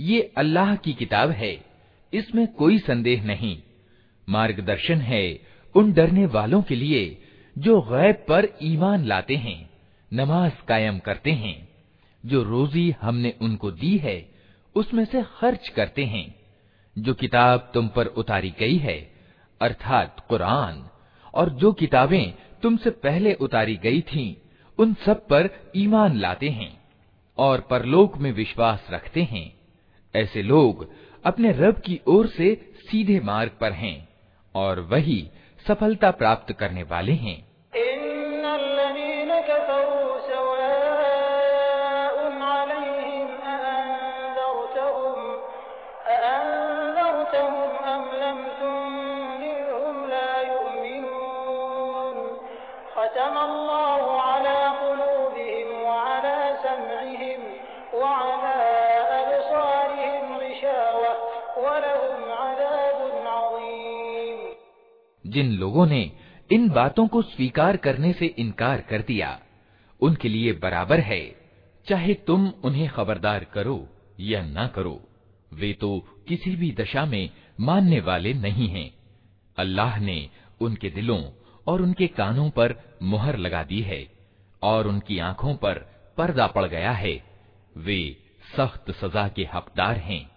ये अल्लाह की किताब है इसमें कोई संदेह नहीं। मार्गदर्शन है उन डरने वालों के लिए जो गैब पर ईमान लाते हैं नमाज़ कायम करते हैं। जो रोजी हमने उनको दी है उसमें से खर्च करते हैं। जो किताब तुम पर उतारी गई है अर्थात कुरान और जो किताबें तुमसे पहले उतारी गई थीं, उन सब पर ईमान लाते हैं और परलोक में विश्वास रखते हैं। ऐसे लोग अपने रब की ओर से सीधे मार्ग पर हैं और वही सफलता प्राप्त करने वाले हैं। जिन लोगों ने इन बातों को स्वीकार करने से इनकार कर दिया, उनके लिए बराबर है, चाहे तुम उन्हें खबरदार करो या ना करो, वे तो किसी भी दशा में मानने वाले नहीं हैं। अल्लाह ने उनके दिलों और उनके कानों पर मुहर लगा दी है और उनकी आँखों पर पर्दा पड़ गया है, वे सख्त सजा के हकदार हैं।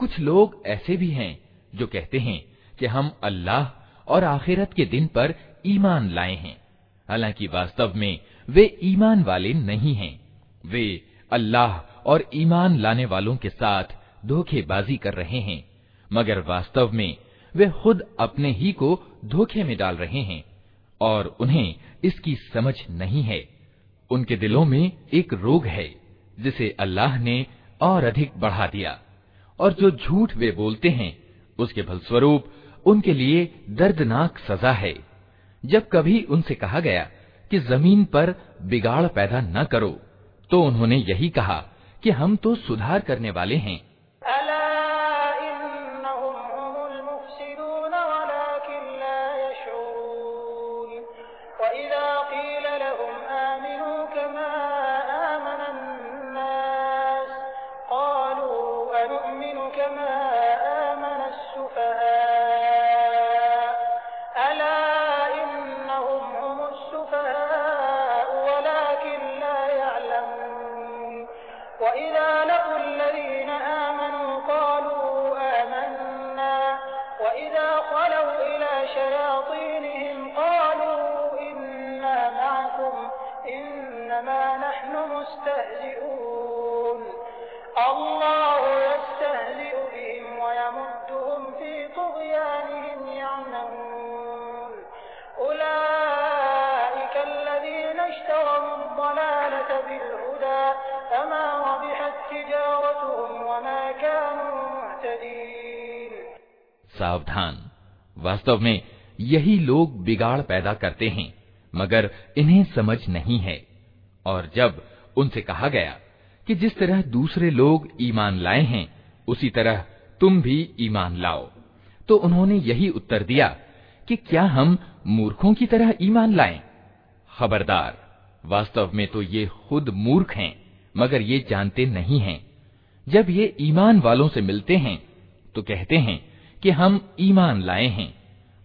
कुछ लोग ऐसे भी हैं जो कहते हैं कि हम अल्लाह और आखिरत के दिन पर ईमान लाए हैं हालांकि वास्तव में वे ईमान वाले नहीं हैं वे अल्लाह और ईमान लाने वालों के साथ धोखेबाजी कर रहे हैं मगर वास्तव में वे खुद अपने ही को धोखे में डाल रहे हैं और उन्हें इसकी समझ नहीं है। उनके दिलों में एक रोग है, जिसे अल्लाह ने और अधिक बढ़ा दिया। और जो झूठ वे बोलते हैं, उसके फलस्वरूप उनके लिए दर्दनाक सजा है। जब कभी उनसे कहा गया कि ज़मीन पर बिगाड़ पैदा न करो तो उन्होंने यही कहा कि हम तो सुधार करने वाले हैं। सावधान। वास्तव में यही लोग बिगाड़ पैदा करते हैं, मगर इन्हें समझ नहीं है। और जब उनसे कहा गया कि जिस तरह दूसरे लोग ईमान लाए हैं, उसी तरह तुम भी ईमान लाओ तो उन्होंने यही उत्तर दिया कि क्या हम मूर्खों की तरह ईमान लाएँ? खबरदार, वास्तव में तो ये खुद मूर्ख हैं, मगर ये जानते नहीं हैं। जब ये ईमान वालों से मिलते हैं तो कहते हैं कि हम ईमान लाए हैं।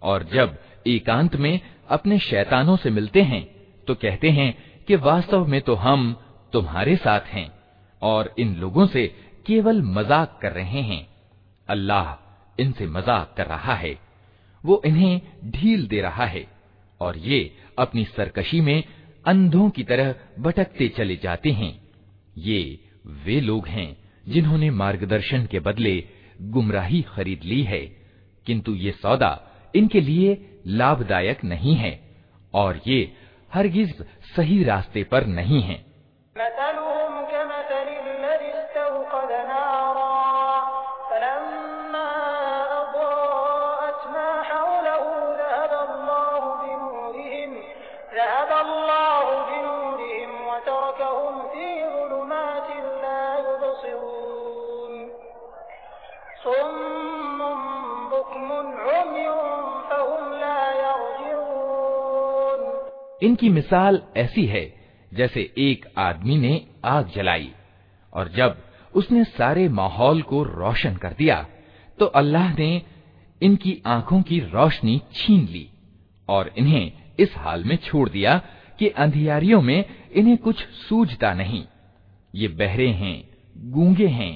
और जब एकांत में अपने शैतानों से मिलते हैं तो कहते हैं कि वास्तव में तो हम तुम्हारे साथ हैं और इन लोगों से केवल मज़ाक कर रहे हैं। अल्लाह इनसे मज़ाक कर रहा है। वो इन्हें ढील दे रहा है और ये अपनी सरकशी में अंधों की तरह भटकते चले जाते हैं। ये वे लोग हैं जिन्होंने मार्गदर्शन के बदले गुमराही खरीद ली है, किंतु ये सौदा इनके लिए लाभदायक नहीं है, और ये हरगिज सही रास्ते पर नहीं है। इनकी मिसाल ऐसी है, जैसे एक आदमी ने आग जलाई, और जब उसने सारे माहौल को रोशन कर दिया तो अल्लाह ने इनकी आँखों की रोशनी छीन ली, और इन्हें इस हाल में छोड़ दिया कि अंधियारियों में इन्हें कुछ सूझता नहीं। ये बहरे हैं, गूँगे हैं,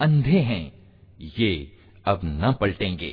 अंधे हैं, ये अब न पलटेंगे।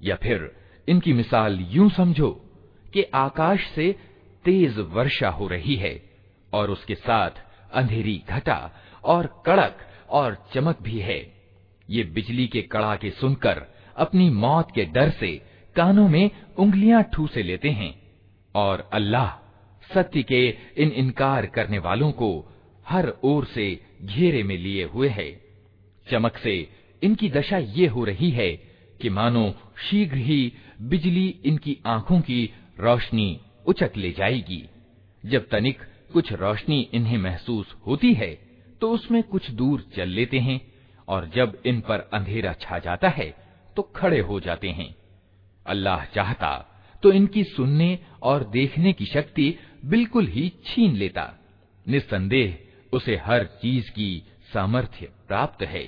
या फिर इनकी मिसाल यूँ समझो कि आकाश से तेज वर्षा हो रही है और उसके साथ अंधेरी घटा और कड़क और चमक भी है। ये बिजली के कड़ाके सुनकर अपनी मौत के डर से कानों में उंगलियाँ ठूसे लेते हैं और अल्लाह सत्य के इन इनकार करने वालों को हर ओर से घेरे में लिए हुए है। चमक से इनकी दशा ये हो रही है कि मानो शीघ्र ही बिजली इनकी आँखों की रोशनी उचक ले जाएगी। जब तनिक कुछ रोशनी इन्हें महसूस होती है तो उसमें कुछ दूर चल लेते हैं और जब इन पर अंधेरा छा जाता है तो खड़े हो जाते हैं। अल्लाह चाहता तो इनकी सुनने और देखने की शक्ति बिल्कुल ही छीन लेता। निस्संदेह उसे हर चीज़ की सामर्थ्य प्राप्त है।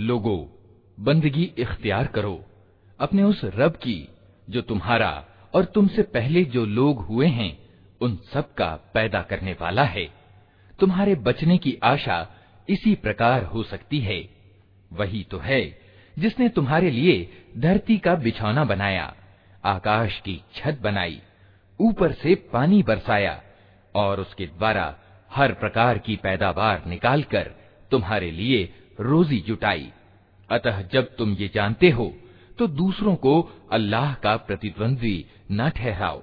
लोगो, बंदगी इख्तियार करो। अपने उस रब की, जो तुम्हारा और तुमसे पहले जो लोग हुए हैं, उन सब का पैदा करने वाला है। तुम्हारे बचने की आशा इसी प्रकार हो सकती है। वही तो है, जिसने तुम्हारे लिए धरती का बिछौना बनाया, आकाश की छत बनाई, ऊपर से पानी बरसाया, और उसके द्वारा हर प्रकार की पैदावार निकालकर तुम्हारे लिए रोजी जुटाई। अतः जब तुम ये जानते हो तो दूसरों को अल्लाह का प्रतिद्वंद्वी न ठहराओ।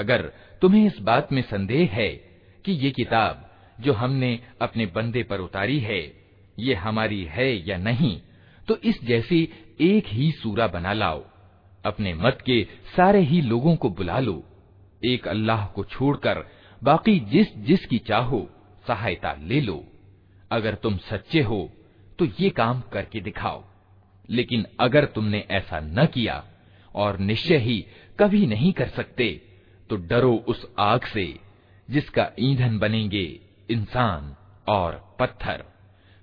अगर तुम्हें इस बात में संदेह है कि ये किताब जो हमने अपने बंदे पर उतारी है, ये हमारी है या नहीं तो इस जैसी एक ही सूरा बना लाओ। अपने मत के सारे ही लोगों को बुला लो। एक अल्लाह को छोड़कर बाकी जिस जिस की चाहो सहायता ले लो। अगर तुम सच्चे हो तो ये काम करके दिखाओ। लेकिन अगर तुमने ऐसा न किया, और निश्चय ही कभी नहीं कर सकते तो डरो उस आग से, जिसका ईंधन बनेंगे इंसान और पत्थर।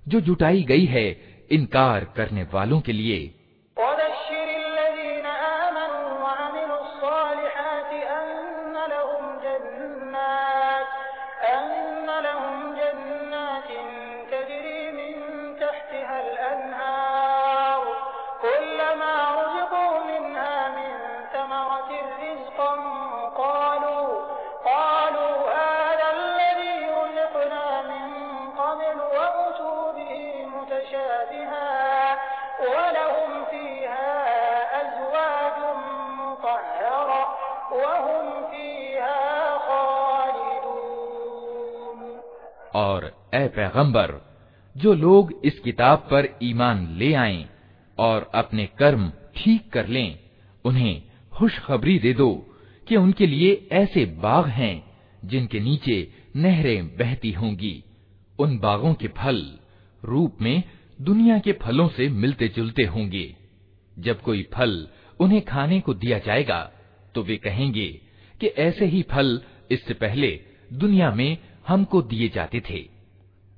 जो जुटाई गई है, इनकार करने वालों के लिए ए पैगंबर, जो लोग इस किताब पर ईमान ले आए और अपने कर्म ठीक कर लें, उन्हें खुशखबरी दे दो कि उनके लिए ऐसे बाग हैं, जिनके नीचे नहरें बहती होंगी। उन बागों के फल रूप में दुनिया के फलों से मिलते जुलते होंगे। जब कोई फल उन्हें खाने को दिया जाएगा तो वे कहेंगे कि ऐसे ही फल इससे पहले दुनिया में हमको दिए जाते थे।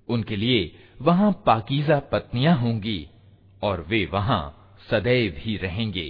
उनके लिए वहां पाकीजा पत्नियां होंगी और वे वहां सदैव ही रहेंगे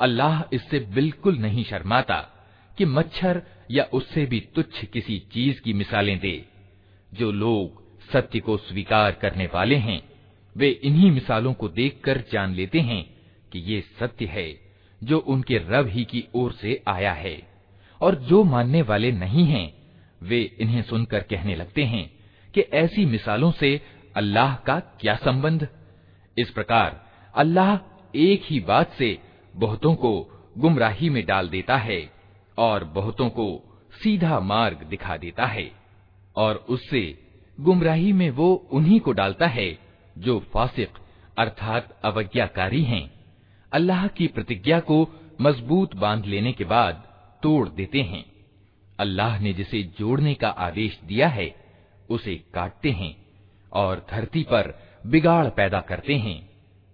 अल्लाह इससे बिल्कुल नहीं शर्माता कि मच्छर या उससे भी तुच्छ किसी चीज़ की मिसालें दे। जो लोग सत्य को स्वीकार करने वाले हैं, वे इन्हीं मिसालों को देखकर जान लेते हैं कि ये सत्य है, जो उनके रब ही की ओर से आया है। और जो मानने वाले नहीं हैं, वे इन्हें सुनकर कहने लगते हैं कि ऐसी मिसालों से अल्लाह का क्या संबंध? इस प्रकार अल्लाह एक ही बात से बहुतों को गुमराही में डाल देता है और बहुतों को सीधा मार्ग दिखा देता है और उससे गुमराही में वो उन्हीं को डालता है जो फासिक अर्थात अवज्ञाकारी हैं। अल्लाह की प्रतिज्ञा को मज़बूत बाँध लेने के बाद तोड़ देते हैं। अल्लाह ने जिसे जोड़ने का आदेश दिया है, उसे काटते हैं और धरती पर बिगाड़ पैदा करते हैं।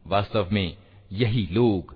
वास्तव में यही लोग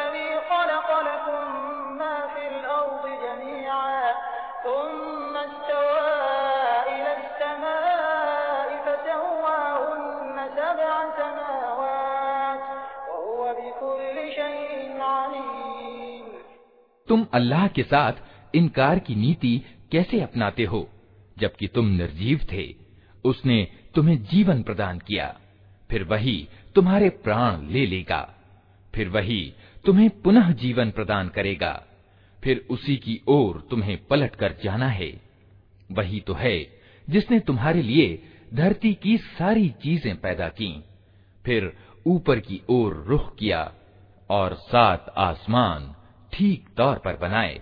तुम अल्लाह के साथ इनकार की नीति कैसे अपनाते हो? जबकि तुम निर्जीव थे, उसने तुम्हें जीवन प्रदान किया, फिर वही तुम्हारे प्राण ले लेगा, फिर वही तुम्हें पुनः जीवन प्रदान करेगा, फिर उसी की ओर तुम्हें पलट कर जाना है। वही तो है जिसने तुम्हारे लिए धरती की सारी चीज़ें पैदा की, फिर ऊपर की ओर रुख किया और सात आसमान ठीक तौर पर बनाए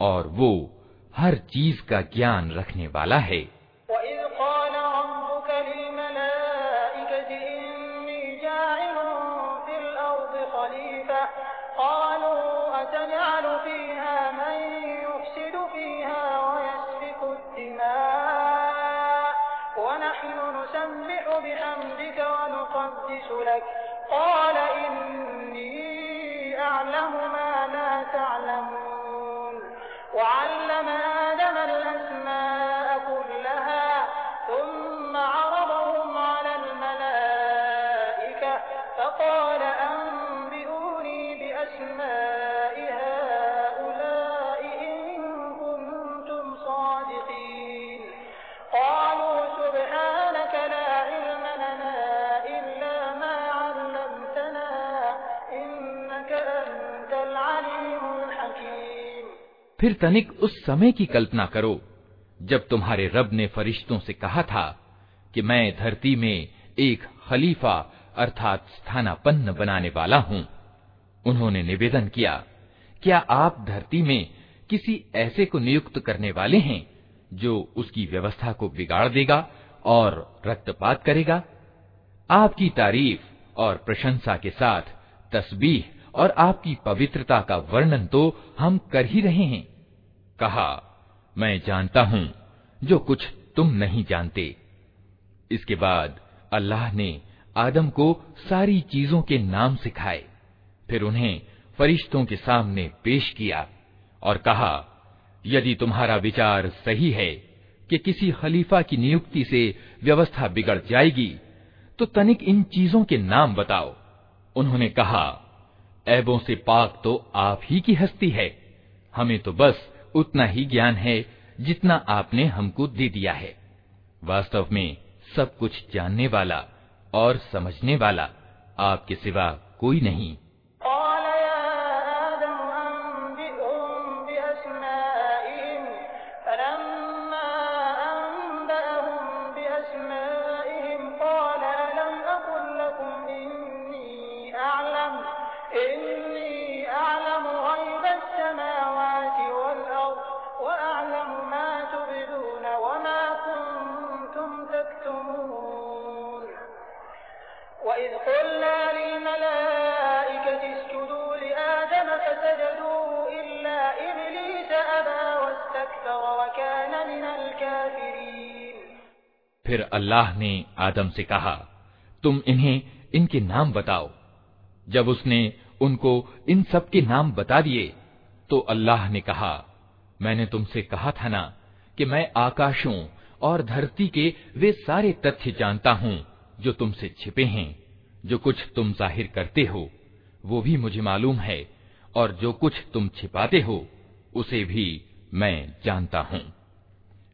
और वो हर चीज़ का ज्ञान रखने वाला है। फिर तनिक उस समय की कल्पना करो, जब तुम्हारे रब ने फरिश्तों से कहा था कि मैं धरती में एक खलीफा अर्थात स्थानापन्न बनाने वाला हूँ। उन्होंने निवेदन किया, क्या आप धरती में किसी ऐसे को नियुक्त करने वाले हैं जो उसकी व्यवस्था को बिगाड़ देगा और रक्तपात करेगा? आपकी तारीफ़ और प्रशंसा के साथ तस्बीह और आपकी पवित्रता का वर्णन तो हम कर ही रहे हैं। कहा, मैं जानता हूँ जो कुछ तुम नहीं जानते। इसके बाद अल्लाह ने आदम को सारी चीज़ों के नाम सिखाए। फिर उन्हें फरिश्तों के सामने पेश किया और कहा, यदि तुम्हारा विचार सही है कि किसी खलीफा की नियुक्ति से व्यवस्था बिगड़ जाएगी तो तनिक इन चीज़ों के नाम बताओ। उन्होंने कहा, ऐबों से पाक तो आप ही की हस्ती है। हमें तो बस उतना ही ज्ञान है जितना आपने हमको दे दिया है। वास्तव में सब कुछ जानने वाला और समझने वाला आपके सिवा कोई नहीं। अल्लाह ने आदम से कहा, तुम इन्हें इनके नाम बताओ। जब उसने उनको इन सब के नाम बता दिए तो अल्लाह ने कहा, मैंने तुमसे कहा था ना कि मैं आकाशों और धरती के वे सारे तथ्य जानता हूँ जो तुमसे छिपे हैं, जो कुछ तुम ज़ाहिर करते हो, वो भी मुझे मालूम है, और जो कुछ तुम छिपाते हो, उसे भी मैं जानता हूँ।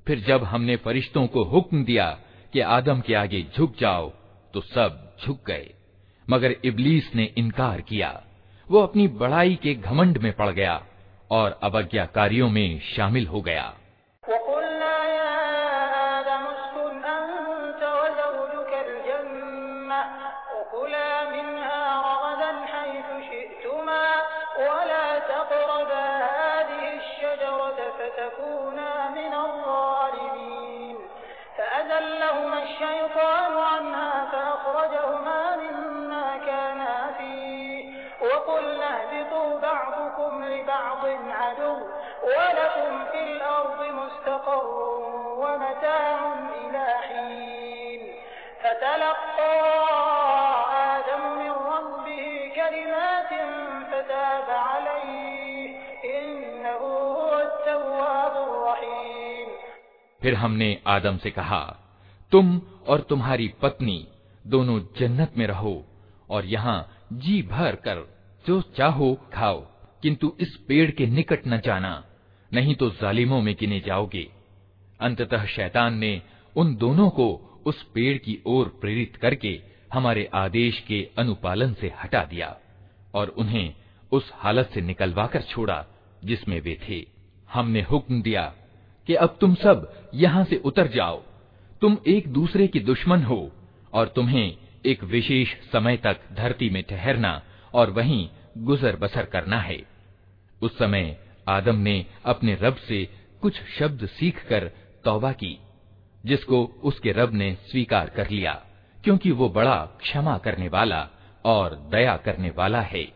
फिर जब हमने फरिश्तों को हुक्म दिया कि आदम के आगे झुक जाओ तो सब झुक गए। मगर इबलीस ने इनकार किया। वो अपनी बड़ाई के घमंड में पड़ गया और अवज्ञाकारियों में शामिल हो गया। फिर हमने आदम से कहा, तुम और तुम्हारी पत्नी दोनों जन्नत में रहो और यहाँ जी भर कर जो चाहो खाओ, किंतु इस पेड़ के निकट न जाना, नहीं तो जालिमों में गिने जाओगे। अंततः शैतान ने उन दोनों को उस पेड़ की ओर प्रेरित करके हमारे आदेश के अनुपालन से हटा दिया और उन्हें उस हालत से निकलवा कर छोड़ा जिसमें वे थे। हमने हुक्म दिया कि अब तुम सब यहाँ से उतर जाओ। तुम एक दूसरे की दुश्मन हो और तुम्हें एक विशेष समय तक धरती में ठहरना और वहीं गुजर बसर करना है। उस समय आदम ने अपने रब से कुछ शब्द सीखकर तौबा की, जिसको उसके रब ने स्वीकार कर लिया, क्योंकि वो बड़ा क्षमा करने वाला और दया करने वाला है।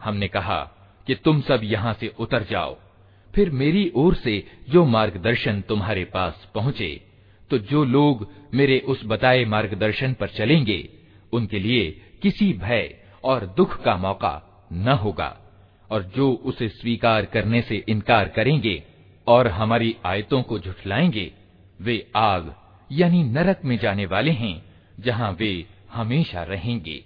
हमने कहा कि तुम सब यहाँ से उतर जाओ फिर मेरी ओर से जो मार्गदर्शन तुम्हारे पास पहुँचे तो जो लोग मेरे उस बताए मार्गदर्शन पर चलेंगे उनके लिए किसी भय और दुख का मौका न होगा और जो उसे स्वीकार करने से इनकार करेंगे और हमारी आयतों को झुठलाएँगे, वे आग, यानी नरक में जाने वाले हैं, जहाँ वे हमेशा रहेंगे।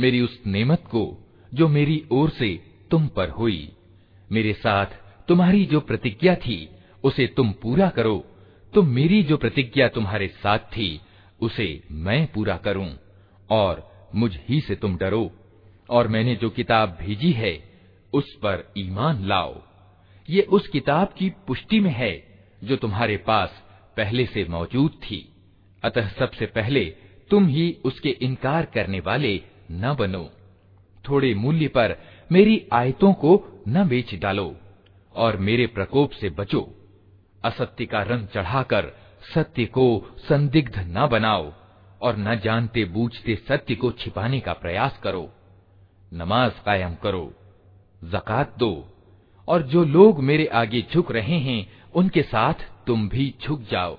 मेरी उस नेमत को, जो मेरी ओर से तुम पर हुई। मेरे साथ तुम्हारी जो प्रतिज्ञा थी, उसे तुम पूरा करो। तो मेरी जो प्रतिज्ञा तुम्हारे साथ थी, उसे मैं पूरा करूँ, और मुझ ही से तुम डरो। और मैंने जो किताब भेजी है, उस पर ईमान लाओ। ये उस किताब की पुष्टि में है, जो तुम्हारे पास पहले से मौजूद थी। अतः सबसे पहले तुम ही उसके इनकार करने वाले न बनो। थोड़े मूल्य पर मेरी आयतों को न बेच डालो और मेरे प्रकोप से बचो। असत्य का रंग चढ़ाकर सत्य को संदिग्ध न बनाओ और न जानते बूझते सत्य को छिपाने का प्रयास करो। नमाज़ कायम करो, जक़ात दो और जो लोग मेरे आगे झुक रहे हैं, उनके साथ तुम भी झुक जाओ।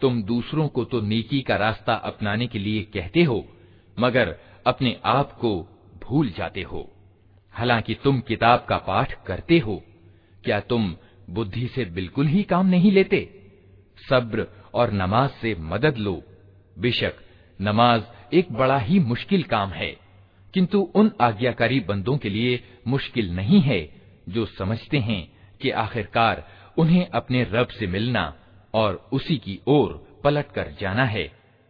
तुम दूसरों को तो नेकी का रास्ता अपनाने के लिए कहते हो मगर अपने आप को भूल जाते हो हालांकि तुम किताब का पाठ करते हो क्या तुम बुद्धि से बिल्कुल ही काम नहीं लेते सब्र और नमाज से मदद लो बेशक नमाज एक बड़ा ही मुश्किल काम है किंतु उन आज्ञाकारी बंदों के लिए मुश्किल नहीं है जो समझते हैं कि आखिरकार उन्हें अपने रब से मिलना और उसी की ओर पलट कर जाना है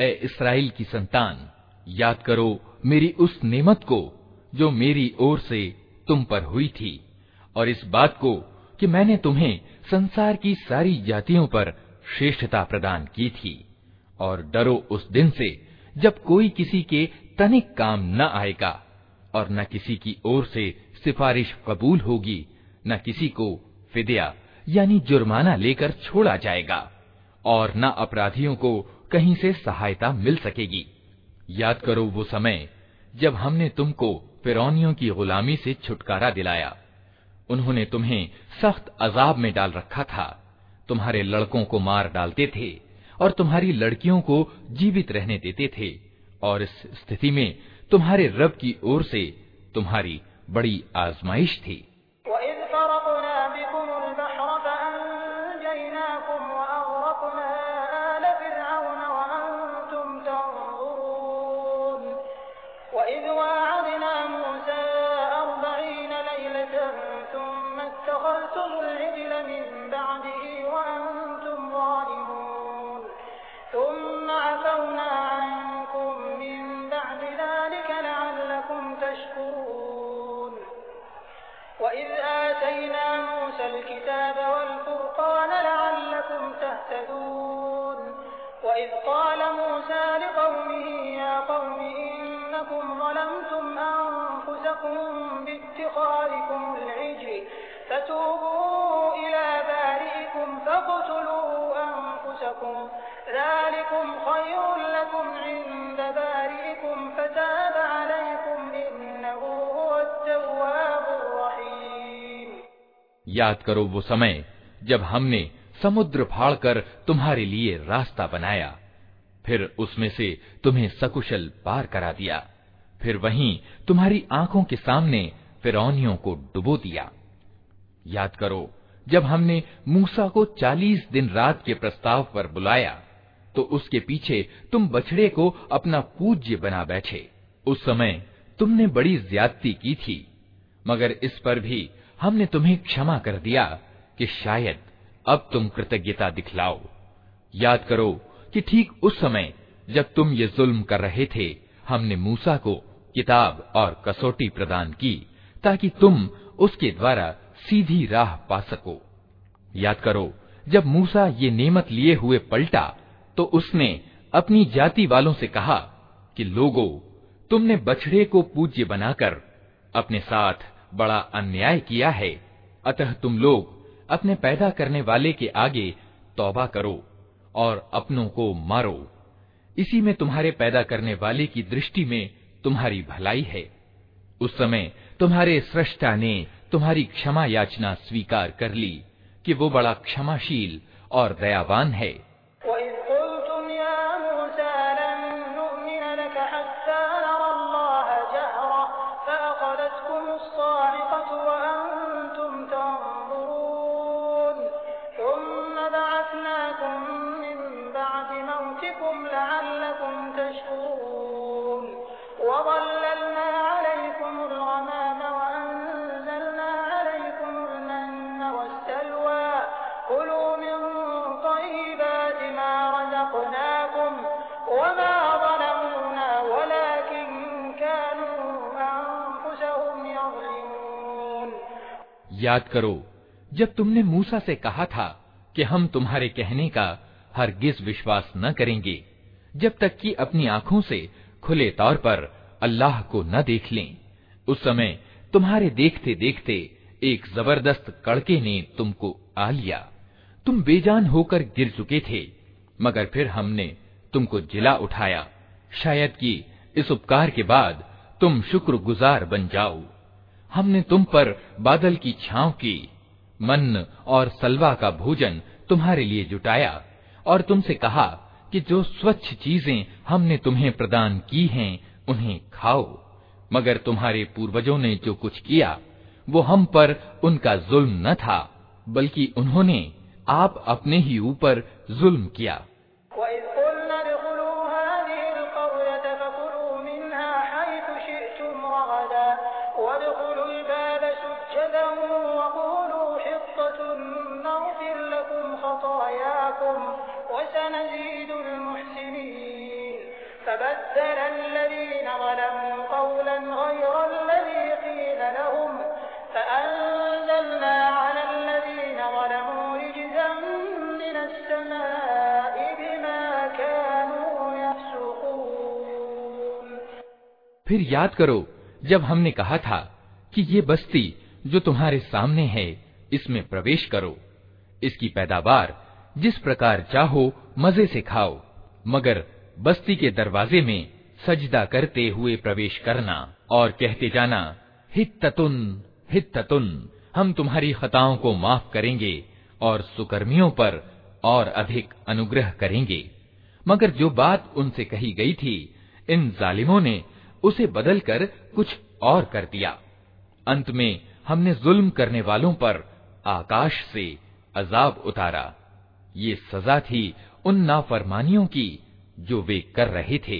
ए इसराइल की संतान, याद करो मेरी उस नेमत को, जो मेरी ओर से तुम पर हुई थी, और इस बात को कि मैंने तुम्हें संसार की सारी जातियों पर श्रेष्ठता प्रदान की थी, और डरो उस दिन से जब कोई किसी के तनिक काम न आएगा, और न किसी की ओर से सिफारिश कबूल होगी, न किसी को फिदिया, यानी जुर्माना लेकर छोड़ा जाएगा, और न अपराधियों को कहीं से सहायता मिल सकेगी। याद करो वो समय जब हमने तुमको फिरौनियों की गुलामी से छुटकारा दिलाया। उन्होंने तुम्हें सख्त अजाब में डाल रखा था। तुम्हारे लड़कों को मार डालते थे और तुम्हारी लड़कियों को जीवित रहने देते थे और इस स्थिति में तुम्हारे रब की ओर से तुम्हारी बड़ी आजमाइश थी। याद करो वो समय जब हमने समुद्र फाड़कर तुम्हारे लिए रास्ता बनाया। फिर उसमें से तुम्हें सकुशल पार करा दिया। फिर वहीं तुम्हारी आँखों के सामने फिरौनियों को डुबो दिया। याद करो, जब हमने मूसा को चालीस दिन रात के प्रस्ताव पर बुलाया तो उसके पीछे तुम बछड़े को अपना पूज्य बना बैठे। उस समय तुमने बड़ी ज्यादती की थी, मगर इस पर भी हमने तुम्हें क्षमा कर दिया कि शायद अब तुम कृतज्ञता दिखलाओ। याद करो कि ठीक उस समय जब तुम ये जुल्म कर रहे थे, हमने मूसा को किताब और कसौटी प्रदान की, ताकि तुम उसके द्वारा सीधी राह पा सको। याद करो, जब मूसा ये नेमत लिए हुए पलटा तो उसने अपनी जाति वालों से कहा कि, लोगो, तुमने बछड़े को पूज्य बनाकर अपने साथ बड़ा अन्याय किया है। अतः तुम लोग अपने पैदा करने वाले के आगे तौबा करो और अपनों को मारो। इसी में तुम्हारे पैदा करने वाले की दृष्टि में तुम्हारी भलाई है। उस समय तुम्हारे सृष्टा ने तुम्हारी क्षमा याचना स्वीकार कर ली कि वो बड़ा क्षमाशील और दयावान है। याद करो, जब तुमने मूसा से कहा था कि हम तुम्हारे कहने का हरगिज विश्वास न करेंगे, जब तक कि अपनी आँखों से खुले तौर पर अल्लाह को न देख लें, उस समय तुम्हारे देखते देखते एक ज़बरदस्त कड़के ने तुमको आ लिया। तुम बेजान होकर गिर चुके थे, मगर फिर हमने तुमको जिला उठाया। शायद कि इस उपकार के बाद तुम शुक्रगुजार बन जाओ। हमने तुम पर बादल की छांव की मन और सलवा का भोजन तुम्हारे लिए जुटाया, और तुमसे कहा कि जो स्वच्छ चीज़ें हमने तुम्हें प्रदान की हैं, उन्हें खाओ। मगर तुम्हारे पूर्वजों ने जो कुछ किया, वो हम पर उनका जुल्म न था, बल्कि उन्होंने आप अपने ही ऊपर जुल्म किया। फिर याद करो, जब हमने कहा था कि ये बस्ती जो तुम्हारे सामने है, इसमें प्रवेश करो। इसकी पैदावार जिस प्रकार चाहो, मज़े से खाओ, मगर बस्ती के दरवाजे में सजदा करते हुए प्रवेश करना और कहते जाना, हित्ततुन हित्ततुन, हम तुम्हारी खताओं को माफ़ करेंगे और सुकर्मियों पर और अधिक अनुग्रह करेंगे। मगर जो बात उनसे कही गई थी, इन जालिमों ने उसे बदलकर कुछ और कर दिया अंत में हमने जुल्म करने वालों पर आकाश से अजाब उतारा ये सजा थी उन नाफरमानियों की जो वे कर रहे थे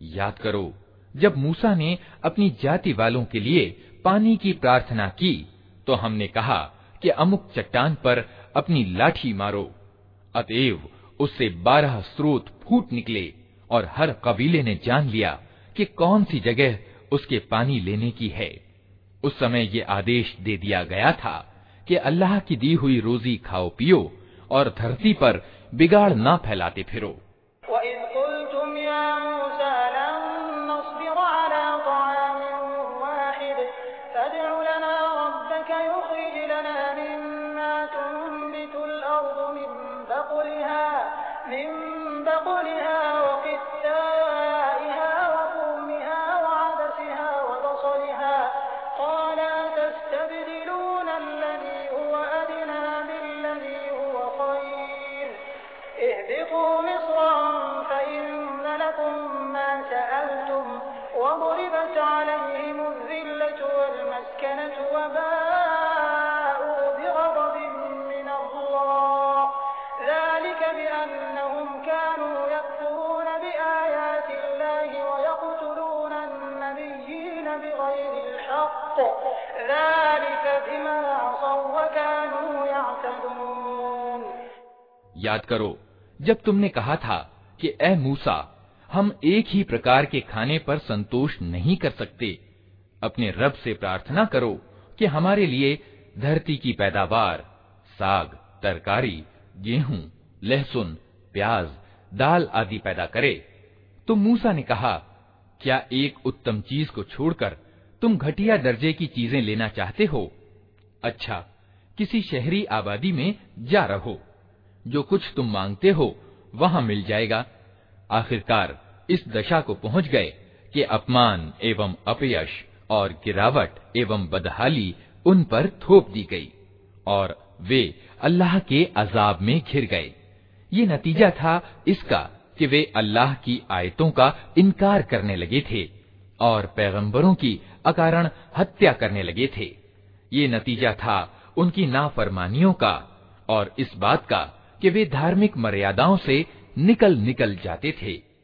याद करो जब मूसा ने अपनी जाति वालों के लिए पानी की प्रार्थना की तो हमने कहा कि अमुक चट्टान पर अपनी लाठी मारो अतएव उससे बारह स्रोत फूट निकले और हर कबीले ने जान लिया कि कौन सी जगह उसके पानी लेने की है उस समय ये आदेश दे दिया गया था कि अल्लाह की दी हुई रोजी खाओ पियो और धरती पर बिगाड़ ना फैलाते फिरो। याद करो, जब तुमने कहा था कि ए मूसा, हम एक ही प्रकार के खाने पर संतोष नहीं कर सकते। अपने रब से प्रार्थना करो कि हमारे लिए धरती की पैदावार, साग, तरकारी, गेहूँ, लहसुन, प्याज, दाल आदि पैदा करे। तो मूसा ने कहा, क्या एक उत्तम चीज़ को छोड़कर तुम घटिया दर्जे की चीज़ें लेना चाहते हो? अच्छा किसी शहरी आबादी में जा रहो। जो कुछ तुम मांगते हो, वहाँ मिल जाएगा। आखिरकार इस दशा को पहुँच गए कि अपमान एवं अपयश और गिरावट एवं बदहाली उन पर थोप दी गई और वे अल्लाह के अजाब में घिर गए। ये नतीजा था इसका कि वे अल्लाह की आयतों का इनकार करने लगे थे और पैगंबरों की अकारण हत्या करने लगे थे। ये नतीजा था उनकी नाफरमानियों का और इस बात का कि वे धार्मिक मर्यादाओं से निकल निकल जाते थे।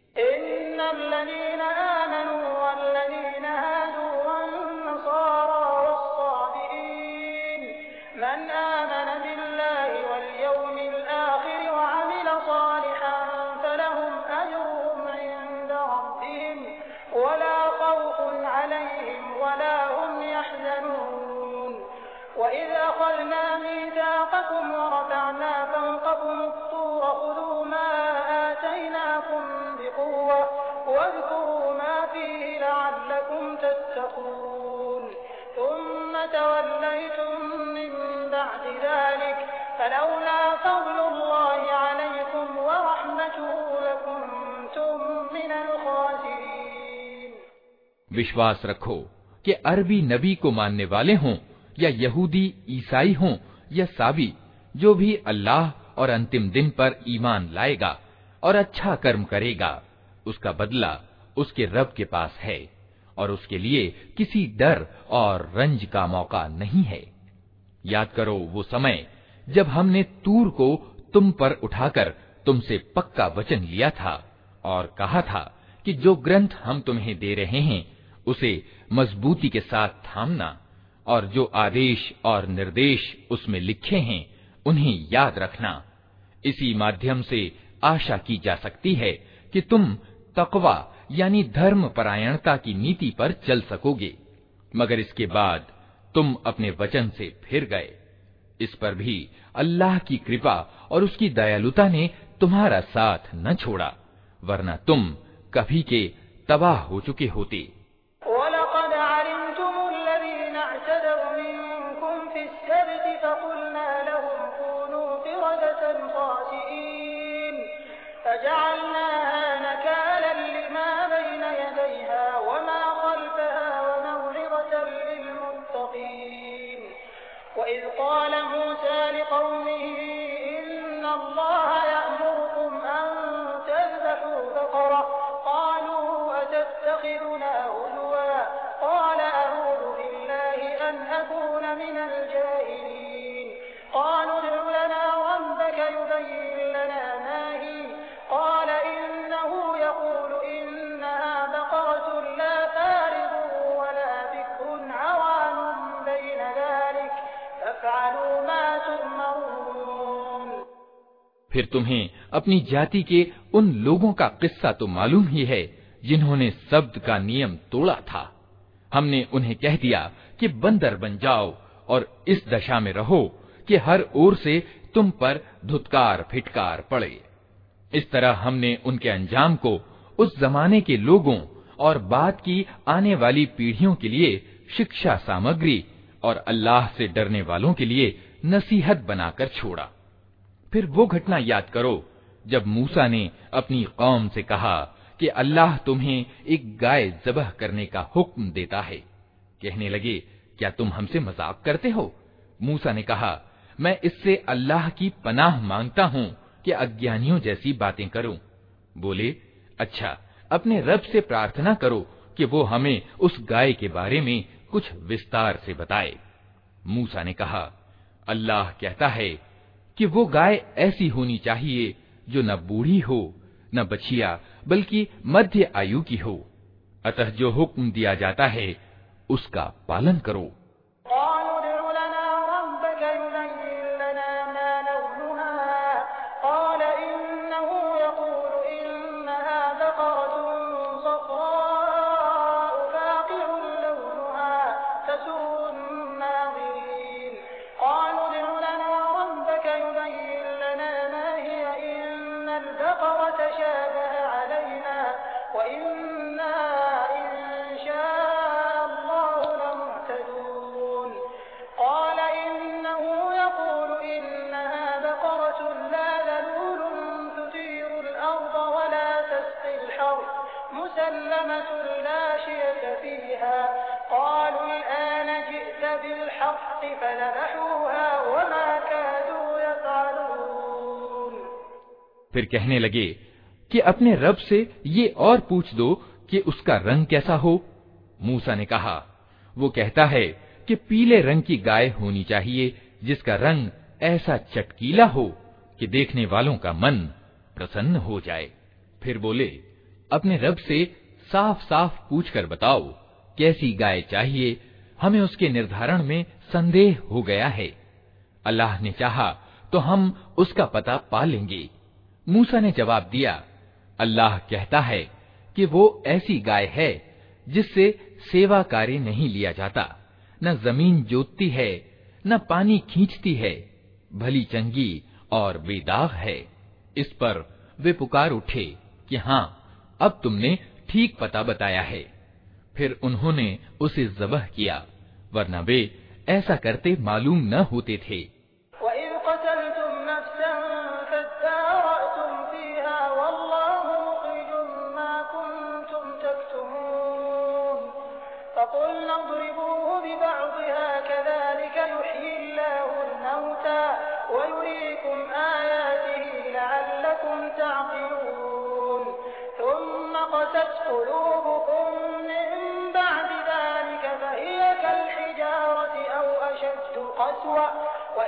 विश्वास रखो कि अरबी नबी को मानने वाले हों, या यहूदी, ईसाई हों, या साबी, जो भी अल्लाह और अंतिम दिन पर ईमान लाएगा और अच्छा कर्म करेगा, उसका बदला उसके रब के पास है, और उसके लिए किसी डर और रंज का मौका नहीं है। याद करो वो समय जब हमने तूर को तुम पर उठाकर तुमसे पक्का वचन लिया था और कहा था कि जो ग्रंथ हम तुम्हें दे रहे हैं उसे मजबूती के साथ थामना और जो आदेश और निर्देश उसमें लिखे हैं, उन्हें याद रखना। इसी माध्यम से आशा की जा सकती है कि तुम तकवा यानी धर्म परायणता की नीति पर चल सकोगे, मगर इसके बाद तुम अपने वचन से फिर गए। इस पर भी अल्लाह की कृपा और उसकी दयालुता ने तुम्हारा साथ न छोड़ा, वरना तुम कभी के तबाह हो चुके होते। फिर तुम्हें अपनी जाति के उन लोगों का किस्सा तो मालूम ही है, जिन्होंने शब्द का नियम तोड़ा था। हमने उन्हें कह दिया कि बंदर बन जाओ और इस दशा में रहो कि हर ओर से तुम पर धुतकार फिटकार पड़े। इस तरह हमने उनके अंजाम को उस जमाने के लोगों और बाद की आने वाली पीढ़ियों के लिए शिक्षा सामग्री और अल्लाह से डरने वालों के लिए नसीहत बनाकर छोड़ा। फिर वो घटना याद करो, जब मूसा ने अपनी कौम से कहा कि अल्लाह तुम्हें एक गाय जबह करने का हुक्म देता है। कहने लगे, क्या तुम हमसे मज़ाक करते हो? मूसा ने कहा, मैं इससे अल्लाह की पनाह माँगता हूँ कि अज्ञानियों जैसी बातें करूँ। बोले अच्छा अपने रब से प्रार्थना करो कि वो हमें उस गाय के बारे में कुछ विस्तार से बताए। मूसा ने कहा, अल्लाह कहता है कि वो गाय ऐसी होनी चाहिए जो न बूढ़ी हो, न बछिया, बल्कि मध्य आयु की हो। अतः जो हुक्म दिया जाता है, उसका पालन करो। फिर कहने लगे, कि अपने रब से ये और पूछ दो कि उसका रंग कैसा हो? मूसा ने कहा, वो कहता है कि पीले रंग की गाय होनी चाहिए, जिसका रंग ऐसा चटकीला हो कि देखने वालों का मन प्रसन्न हो जाए। फिर बोले, अपने रब से साफ़ साफ़ पूछ कर बताओ, कैसी गाय चाहिए? हमें उसके निर्धारण में संदेह हो गया है। अल्लाह ने चाहा तो हम उसका पता पा लेंगे। मूसा ने जवाब दिया, अल्लाह कहता है कि वो ऐसी गाय है जिससे सेवा कार्य नहीं लिया जाता। न ज़मीन जोतती है, न पानी खींचती है, भली चंगी और बेदाग है। इस पर वे पुकार उठे कि हाँ अब तुमने ठीक पता बताया है। फिर उन्होंने उसे जबह किया, वरना वे ऐसा करते मालूम न होते थे।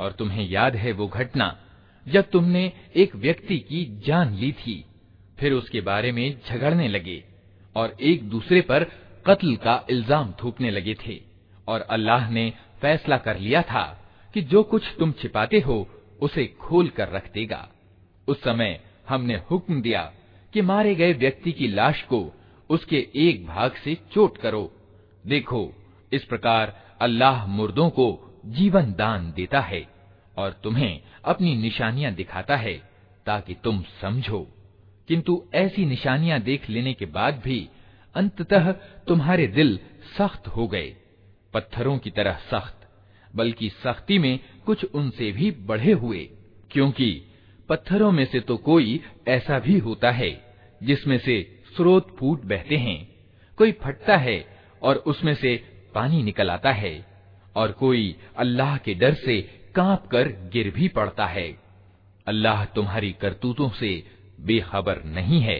और तुम्हें याद है जब तुमने एक व्यक्ति की जान ली थी, फिर उसके बारे में झगड़ने लगे और एक दूसरे पर कत्ल का इल्ज़ाम थूकने लगे थे और अल्लाह ने फैसला कर लिया था कि जो कुछ तुम छिपाते हो, उसे खोल कर रख देगा। उस समय हमने हुक्म दिया कि मारे गए व्यक्ति की लाश को उसके एक भाग से चोट करो। देखो, इस प्रकार अल्लाह मुर्दों को जीवन दान देता है। और तुम्हें अपनी निशानियाँ दिखाता है, ताकि तुम समझो। किंतु ऐसी निशानियाँ देख लेने के बाद भी अंततः तुम्हारे दिल सख्त हो गए। पत्थरों की तरह सख्त, बल्कि सख्ती में कुछ उनसे भी बढ़े हुए, क्योंकि पत्थरों में से तो कोई ऐसा भी होता है, जिसमें से स्रोत फूट बहते हैं। कोई फटता है और उसमें से पानी निकल आता है, और कोई अल्लाह के डर से कांप कर गिर भी पड़ता है अल्लाह तुम्हारी करतूतों से बेखबर नहीं है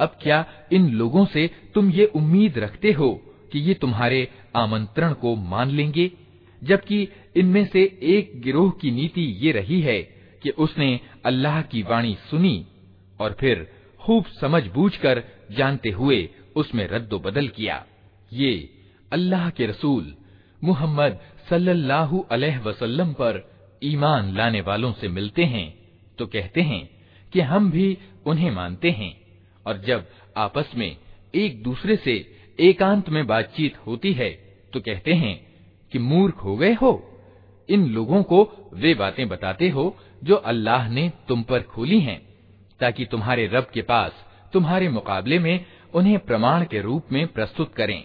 अब क्या इन लोगों से तुम ये उम्मीद रखते हो कि ये तुम्हारे आमंत्रण को मान लेंगे? जबकि इनमें से एक गिरोह की नीति ये रही है कि उसने अल्लाह की वाणी सुनी और फिर खूब समझ बूझकर जानते हुए उसमें रद्दो बदल किया। ये अल्लाह के रसूल मुहम्मद सल्लल्लाहु अलैहि वसल्लम पर ईमान लाने वालों से मिलते हैं तो कहते हैं कि हम भी उन्हें मानते हैं। और जब आपस में एक दूसरे से एकांत में बातचीत होती है तो कहते हैं कि मूर्ख हो गए हो। इन लोगों को वे बातें बताते हो जो अल्लाह ने तुम पर खोली हैं, ताकि तुम्हारे रब के पास, तुम्हारे मुकाबले में उन्हें प्रमाण के रूप में प्रस्तुत करें।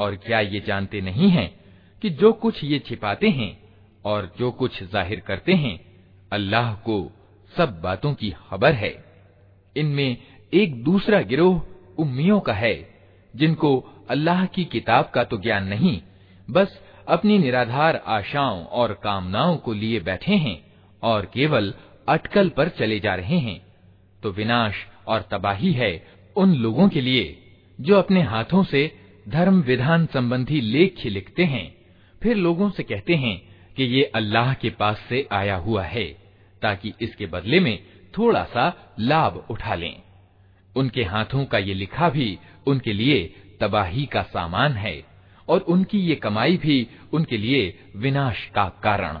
और क्या ये जानते नहीं हैं कि जो कुछ ये छिपाते हैं और जो कुछ ज़ाहिर करते हैं, अल्लाह को सब बातों की खबर है। इनमें एक दूसरा गिरोह उम्मियों का है, जिनको अल्लाह की किताब का तो ज्ञान नहीं, बस अपनी निराधार आशाओं और कामनाओं को लिए बैठे हैं और केवल अटकल पर चले जा रहे हैं। तो विनाश और तबाही है उन लोगों के लिए जो अपने हाथों से धर्म विधान संबंधी लेख लिखते हैं। फिर लोगों से कहते हैं कि ये अल्लाह के पास से आया हुआ है, ताकि इसके बदले में थोड़ा सा लाभ उठा लें। उनके हाथों का ये लिखा भी उनके लिए तबाही का सामान है, और उनकी ये कमाई भी उनके लिए विनाश का कारण।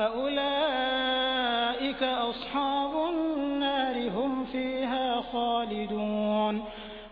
फउलाइक अस्हाबुन नार हुम फीहा खालिदून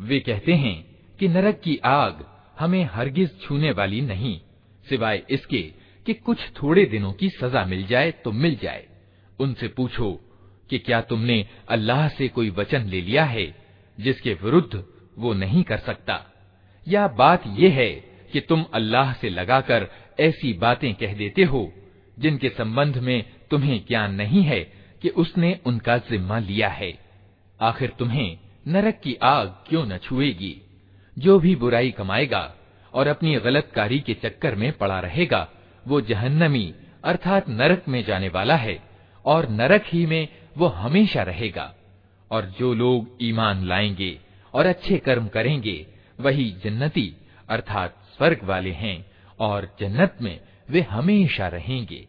वे कहते हैं कि नरक की आग हमें हरगिज छूने वाली नहीं सिवाय इसके कि कुछ थोड़े दिनों की सजा मिल जाए तो मिल जाए उनसे पूछो कि क्या तुमने अल्लाह से कोई वचन ले लिया है, जिसके विरुद्ध वो नहीं कर सकता? या बात यह है कि तुम अल्लाह से लगाकर ऐसी बातें कह देते हो, जिनके संबंध में तुम्हें ज्ञान नहीं है कि उसने उनका जिम्मा लिया है। आखिर तुम्हें नरक की आग क्यों न छुएगी? जो भी बुराई कमाएगा और अपनी गलतकारी के चक्कर में पड़ा रहेगा, वो जहन्नमी अर्थात नरक में जाने वाला है, और नरक ही में वो हमेशा रहेगा और जो लोग ईमान लाएंगे और अच्छे कर्म करेंगे वही जन्नती अर्थात स्वर्ग वाले हैं और जन्नत में वे हमेशा रहेंगे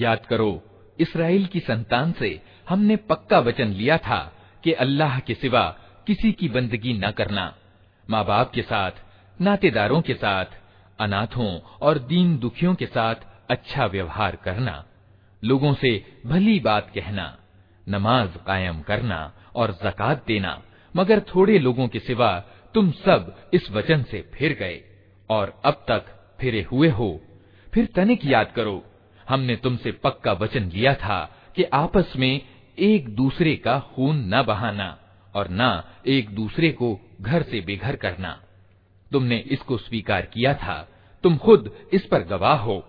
याद करो इसराइल की संतान से हमने पक्का वचन लिया था कि अल्लाह के सिवा किसी की बंदगी न करना माँ बाप के साथ नातेदारों के साथ अनाथों और दीन दुखियों के साथ अच्छा व्यवहार करना, लोगों से भली बात कहना, नमाज़ कायम करना और जक़ात देना, मगर थोड़े लोगों के सिवा तुम सब इस वचन से फिर गए और अब तक फिरे हुए हो। फिर तनिक याद करो, हमने तुमसे पक्का वचन लिया था कि आपस में एक दूसरे का खून न बहाना और न एक दूसरे को घर से बेघर करना। तुमने इसको स्वीकार किया था, तुम खुद इस पर गवाह हो।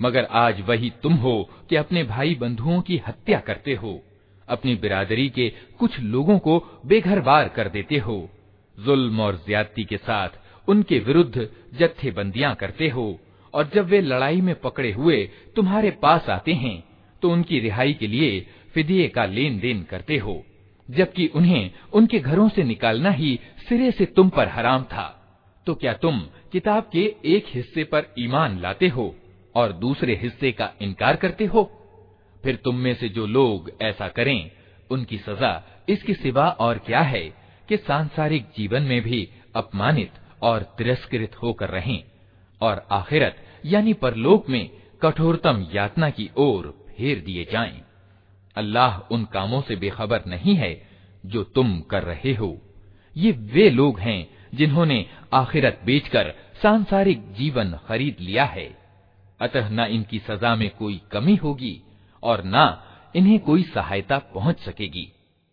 मगर आज वही तुम हो कि अपने भाई बंधुओं की हत्या करते हो अपनी बिरादरी के कुछ लोगों को बेघर बार कर देते हो जुल्म और ज्यादती के साथ उनके विरुद्ध जत्थेबंदियां करते हो और जब वे लड़ाई में पकड़े हुए तुम्हारे पास आते हैं तो उनकी रिहाई के लिए फिदिये का लेन देन करते हो, जबकि उन्हें उनके घरों से निकालना ही सिरे से तुम पर हराम था। तो क्या तुम किताब के एक हिस्से पर ईमान लाते हो और दूसरे हिस्से का इनकार करते हो? फिर तुम में से जो लोग ऐसा करें, उनकी सजा इसके सिवा और क्या है कि सांसारिक जीवन में भी अपमानित और तिरस्कृत होकर रहें। और आखिरत, यानी परलोक में, कठोरतम यातना की ओर फेर दिए जाएँ। अल्लाह उन कामों से बेखबर नहीं है जो तुम कर रहे हो। ये वे लोग हैं जिन्होंने आखिरत बेचकर सांसारिक जीवन खरीद लिया है। अतः न इनकी सजा में कोई कमी होगी और न इन्हें कोई सहायता पहुँच सकेगी।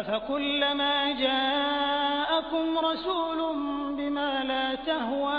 अफकुल्लमा जाअकुम रसूलुम बिमा ला तहवा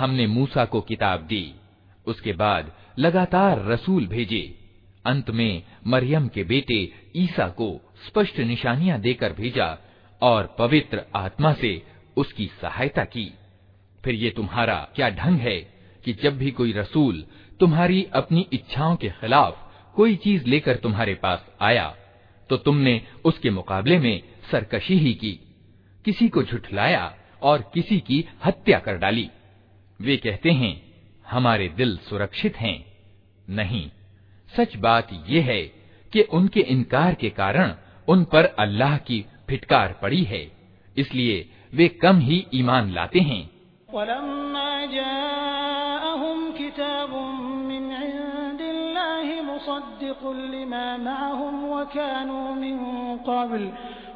हमने मूसा को किताब दी उसके बाद लगातार रसूल भेजे अंत में मरियम के बेटे ईसा को स्पष्ट निशानियाँ देकर भेजा और पवित्र आत्मा से उसकी सहायता की। फिर ये तुम्हारा क्या ढंग है कि जब भी कोई रसूल तुम्हारी अपनी इच्छाओं के खिलाफ कोई चीज़ लेकर तुम्हारे पास आया तो तुमने उसके मुकाबले में सरकशी ही की। किसी को झुठलाया और किसी की हत्या कर डाली। वे कहते हैं, हमारे दिल सुरक्षित हैं। नहीं सच बात यह है कि उनके इनकार के कारण उन पर अल्लाह की फिटकार पड़ी है इसलिए वे कम ही ईमान लाते हैं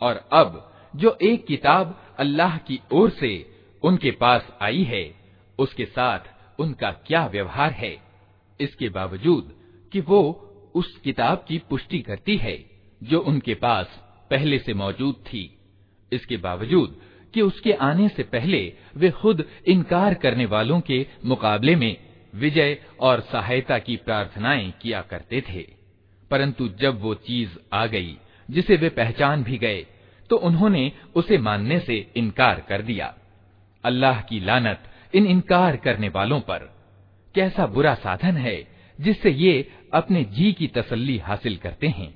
और अब जो एक किताब अल्लाह की ओर से उनके पास आई है उसके साथ उनका क्या व्यवहार है इसके बावजूद कि वो उस किताब की पुष्टि करती है जो उनके पास पहले से मौजूद थी इसके बावजूद कि उसके आने से पहले वे खुद इनकार करने वालों के मुकाबले में विजय और सहायता की प्रार्थनाएँ किया करते थे। परंतु जब वो चीज़ आ गई, जिसे वे पहचान भी गए तो उन्होंने उसे मानने से इनकार कर दिया। अल्लाह की लानत इन इनकार करने वालों पर। कैसा बुरा साधन है जिससे ये अपने जी की तसल्ली हासिल करते हैं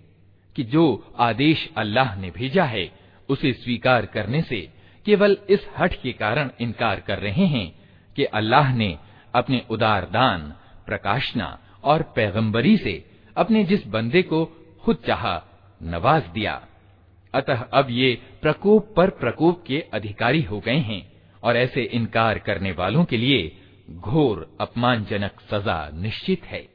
कि जो आदेश अल्लाह ने भेजा है, उसे स्वीकार करने से केवल इस हट के कारण इनकार कर रहे हैं कि अल्लाह ने अपने उदार दान, प्रकाशना और पैगंबरी से अपने जिस बंदे को खुद चाहा नवाज़ दिया। अतः अब ये प्रकोप पर प्रकोप के अधिकारी हो गए हैं और ऐसे इनकार करने वालों के लिए घोर अपमानजनक सजा निश्चित है।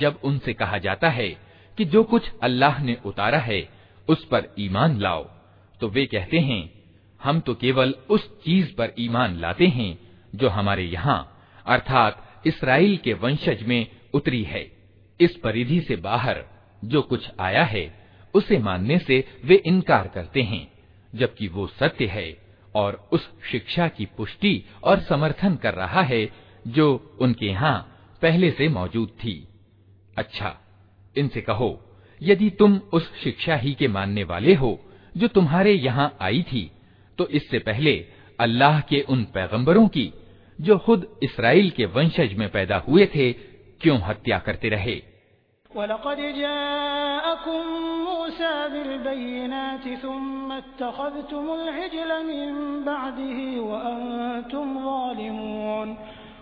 जब उनसे कहा जाता है कि जो कुछ अल्लाह ने उतारा है, उस पर ईमान लाओ तो वे कहते हैं, हम तो केवल उस चीज़ पर ईमान लाते हैं, जो हमारे यहाँ, अर्थात इसराइल के वंशज में उतरी है। इस परिधि से बाहर जो कुछ आया है, उसे मानने से वे इनकार करते हैं, जबकि वो सत्य है और उस शिक्षा की पुष्टि और समर्थन कर रहा है, जो उनके यहाँ पहले से मौजूद थी। अच्छा इनसे कहो, यदि तुम उस शिक्षा ही के मानने वाले हो जो तुम्हारे यहाँ आई थी तो इससे पहले अल्लाह के उन पैगंबरों की, जो खुद इसराइल के वंशज में पैदा हुए थे, क्यों हत्या करते रहे? जाअकुम मूसा बिलबय्यिनात थुम्मा इत्तख़ज़्तुमुल इज्ल मिन बअदिही व अंतुम ज़ालिमून।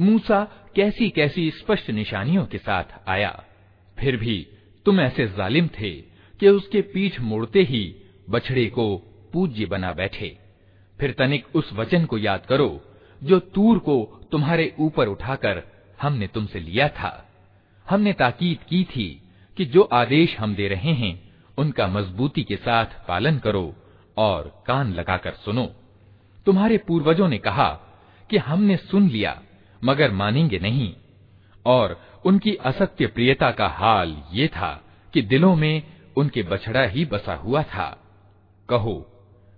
मूसा कैसी कैसी स्पष्ट निशानियों के साथ आया। फिर भी तुम ऐसे जालिम थे कि उसके पीठ मोड़ते ही बछड़े को पूज्य बना बैठे। फिर तनिक उस वचन को याद करो, जो तूर को तुम्हारे ऊपर उठाकर हमने तुमसे लिया था। हमने ताकीद की थी कि जो आदेश हम दे रहे हैं, उनका मजबूती के साथ पालन करो और कान लगाकर सुनो। तुम्हारे पूर्वजों ने कहा कि हमने सुन लिया मगर मानेंगे नहीं। और उनकी असत्य प्रियता का हाल ये था कि दिलों में उनके बछड़ा ही बसा हुआ था। कहो,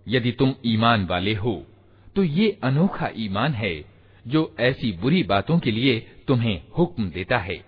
यदि तुम ईमान वाले हो तो ये अनोखा ईमान है जो ऐसी बुरी बातों के लिए तुम्हें हुक्म देता है।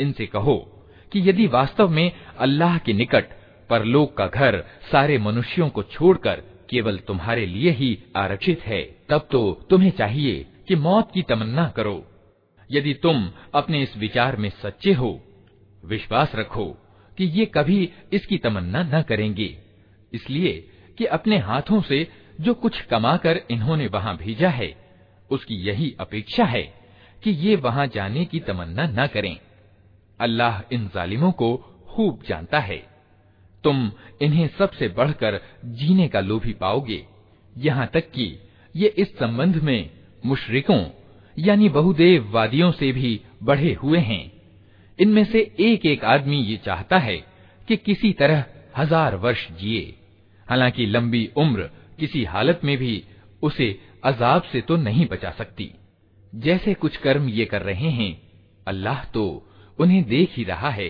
इनसे कहो कि यदि वास्तव में अल्लाह के निकट परलोक का घर सारे मनुष्यों को छोड़कर केवल तुम्हारे लिए ही आरक्षित है, तब तो तुम्हें चाहिए कि मौत की तमन्ना करो। यदि तुम अपने इस विचार में सच्चे हो, विश्वास रखो कि ये कभी इसकी तमन्ना न करेंगे, इसलिए कि अपने हाथों से जो कुछ कमाकर इन्होंने वहाँ भेजा है, उसकी यही अपेक्षा है कि ये वहाँ जाने की तमन्ना न करें। अल्लाह इन जालिमों को खूब जानता है। तुम इन्हें सबसे बढ़कर जीने का लोभी पाओगे। यहाँ तक कि ये इस संबंध में मुशरिकों, यानी बहुदेव वादियों से भी बढ़े हुए हैं। इनमें से एक एक आदमी ये चाहता है कि किसी तरह हज़ार वर्ष जिए। हालाँकि लंबी उम्र किसी हालत में भी उसे अजाब से तो नहीं बचा सकती। जैसे कुछ कर्म ये कर रहे हैं, अल्लाह तो उन्हें देख ही रहा है।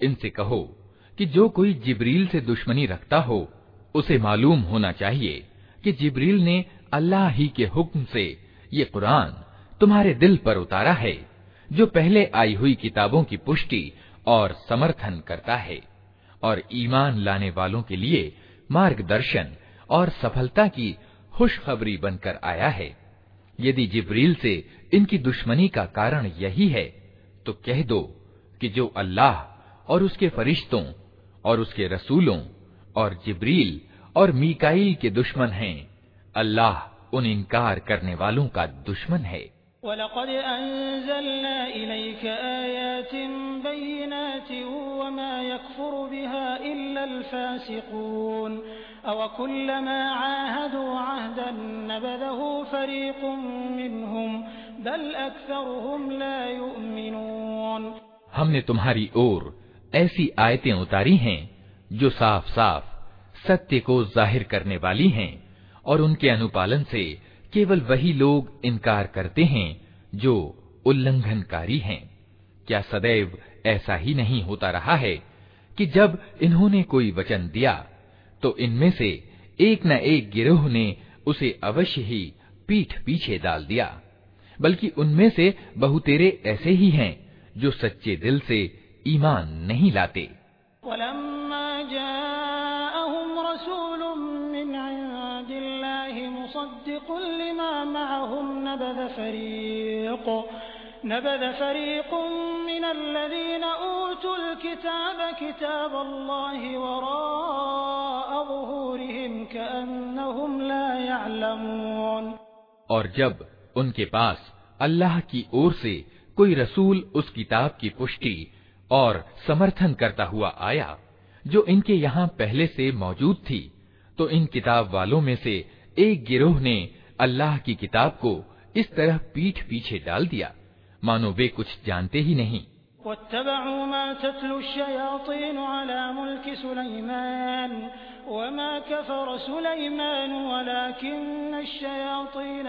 इनसे कहो कि जो कोई जिब्रील से दुश्मनी रखता हो उसे मालूम होना चाहिए कि जिब्रील ने अल्लाह ही के हुक्म से ये कुरान तुम्हारे दिल पर उतारा है जो पहले आई हुई किताबों की पुष्टि और समर्थन करता है और ईमान लाने वालों के लिए मार्गदर्शन और सफलता की खुशखबरी बनकर आया है। यदि जिब्रील से इनकी दुश्मनी का कारण यही है तो कह दो कि जो अल्लाह और उसके फरिश्तों और उसके रसूलों और जिब्रील और मीकाईल के दुश्मन हैं, अल्लाह उन इनकार करने वालों का दुश्मन है। वलक़द अनज़लना इलैक आयातिन बय्यिनात वमा यकफुरु बिहा इल्लल फासिकून अव कुल्लमा आहदू अहदन नबदहु फरीकुम मिनहुम बल अक्सरुहुम ला युमिनून हमने तुम्हारी ओर ऐसी आयतें उतारी हैं, जो साफ़ साफ़ सत्य को ज़ाहिर करने वाली हैं और उनके अनुपालन से केवल वही लोग इनकार करते हैं जो उल्लंघनकारी हैं। क्या सदैव ऐसा ही नहीं होता रहा है कि जब इन्होंने कोई वचन दिया तो इनमें से एक न एक गिरोह ने उसे अवश्य ही पीठ पीछे डाल दिया, बल्कि उनमें से बहुतेरे ऐसे ही हैं जो सच्चे दिल से ईमान नहीं लाते। नबद फरीक मिनल्लज़ीन ऊतुल किताब किताब अल्लाहि वराअ ज़ुहूरिहिम कअन्नहुम ला यअलमून और जब उनके पास अल्लाह की ओर से कोई रसूल उस किताब की पुष्टि और समर्थन करता हुआ आया जो इनके यहाँ पहले से मौजूद थी तो इन किताब वालों में से एक गिरोह ने अल्लाह की किताब को इस तरह पीठ पीछे डाल दिया मानो वे कुछ जानते ही नहीं वमा कफर सुलैमान वलाकिन्न शयातीन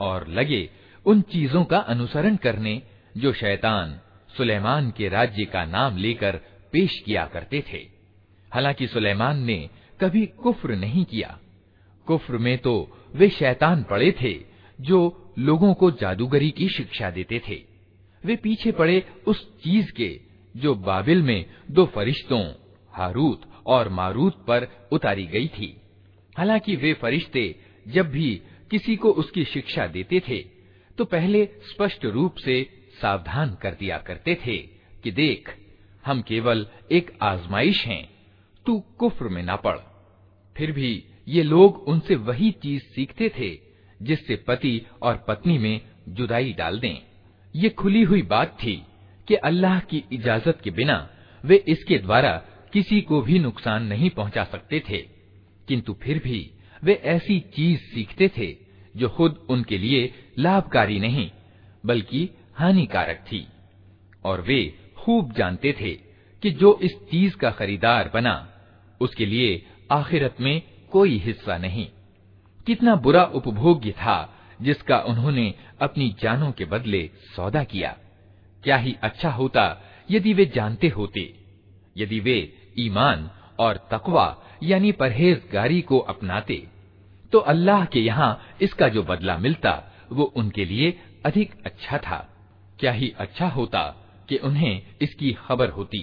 और लगे उन चीजों का अनुसरण करने जो शैतान सुलेमान के राज्य का नाम लेकर पेश किया करते थे। हालाँकि सुलेमान ने कभी कुफ्र नहीं किया। कुफ्र में तो वे शैतान पड़े थे, जो लोगों को जादूगरी की शिक्षा देते थे। वे पीछे पड़े उस चीज़ के, जो बाबिल में दो फरिश्तों, हारूत और मारूत पर उतारी गई थी। हालाँकि वे फरिश्ते जब भी किसी को उसकी शिक्षा देते थे तो पहले स्पष्ट रूप से सावधान कर दिया करते थे कि देख हम केवल एक आजमाइश हैं। तू कुफ्र में ना पड़। फिर भी ये लोग उनसे वही चीज़ सीखते थे, जिससे पति और पत्नी में जुदाई डाल दें। ये खुली हुई बात थी कि अल्लाह की इजाज़त के बिना वे इसके द्वारा किसी को भी नुकसान नहीं पहुँचा सकते थे। किंतु फिर भी वे ऐसी चीज़ सीखते थे, जो खुद उनके लिए लाभकारी नहीं, बल्कि हानिकारक थी। और वे खूब जानते थे कि जो इस चीज़ का खरीदार बना, उसके लिए आखिरत में कोई हिस्सा नहीं। कितना बुरा उपभोग्य था जिसका उन्होंने अपनी जानों के बदले सौदा किया। क्या ही अच्छा होता यदि वे जानते होते। यदि वे ईमान और तकवा यानी परहेजगारी को अपनाते तो अल्लाह के यहाँ इसका जो बदला मिलता, वो उनके लिए अधिक अच्छा था। क्या ही अच्छा होता कि उन्हें इसकी खबर होती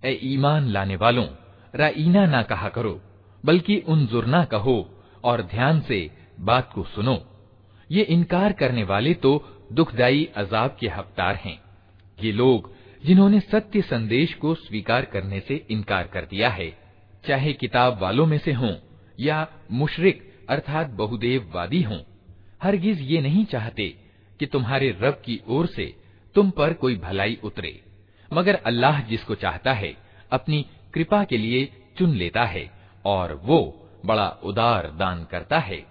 ए ईमान लाने वालों राइना ना कहा करो बल्कि उनजुरना कहो और ध्यान से बात को सुनो ये इनकार करने वाले तो दुखदाई अजाब के हकदार हैं ये लोग जिन्होंने सत्य संदेश को स्वीकार करने से इनकार कर दिया है। चाहे किताब वालों में से हों या मुशरिक अर्थात बहुदेववादी हों, हरगिज ये नहीं चाहते कि तुम्हारे रब की ओर से तुम पर कोई भलाई उतरे। मगर अल्लाह जिसको चाहता है, अपनी कृपा के लिए चुन लेता है और वो बड़ा उदार दान करता है।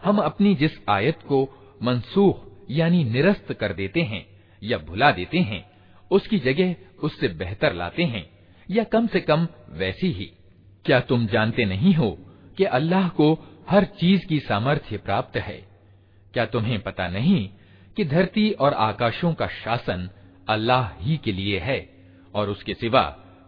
हम अपनी जिस आयत को मनसूख यानी निरस्त कर देते हैं या भुला देते हैं उसकी जगह उससे बेहतर लाते हैं या कम से कम वैसी ही क्या तुम जानते नहीं हो कि अल्लाह को हर चीज़ की सामर्थ्य प्राप्त है। क्या तुम्हें पता नहीं कि धरती और आकाशों का शासन अल्लाह ही के लिए है, और उसके सिवा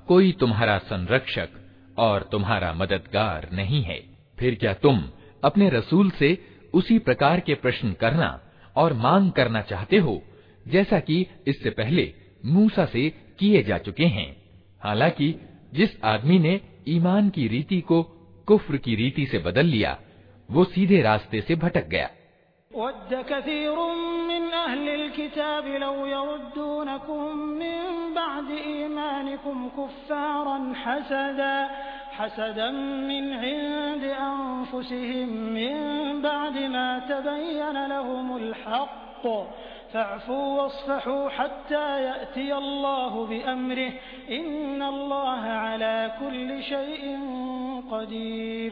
कोई तुम्हारा संरक्षक और तुम्हारा मददगार नहीं है? फिर क्या तुम अपने रसूल से उसी प्रकार के प्रश्न करना और मांग करना चाहते हो, जैसा कि इससे पहले मूसा से किए जा चुके हैं? हालाँकि जिस आदमी ने ईमान की रीति को कुफ्र की रीति से बदल लिया वो सीधे रास्ते से भटक गया। वद्द कसीरुम मिन अहलिल किताब लौ यरुद्दूनकुम मिन बअद ईमानिकुम कुफ्फारन हसदा। हसदन मिन इंद अनफुसिहिम मिन बअद मा तबय्यन लहुमुल हक़्क़ फअफू वस्फहू हत्ता यअति अल्लाहु बिअम्रिहि इन्न अल्लाह अला कुल्लि शैइन कदीर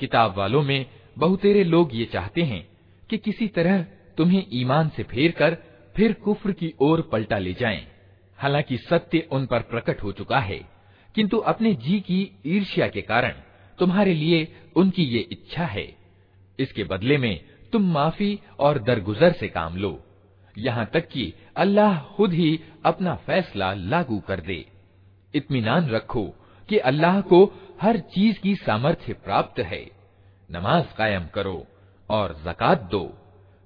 किताब वालों में बहुतेरे लोग ये चाहते हैं कि किसी तरह तुम्हें ईमान से फेर कर फिर कुफ्र की ओर पलटा ले जाएं। हालांकि सत्य उन पर प्रकट हो चुका है किंतु अपने जी की ईर्ष्या के कारण तुम्हारे लिए उनकी ये इच्छा है। इसके बदले में तुम माफ़ी और दरगुजर से काम लो। यहाँ तक कि अल्लाह खुद ही अपना फैसला लागू कर दे। इत्मीनान रखो कि अल्लाह को हर चीज़ की सामर्थ्य प्राप्त है। नमाज़ कायम करो और जक़ात दो।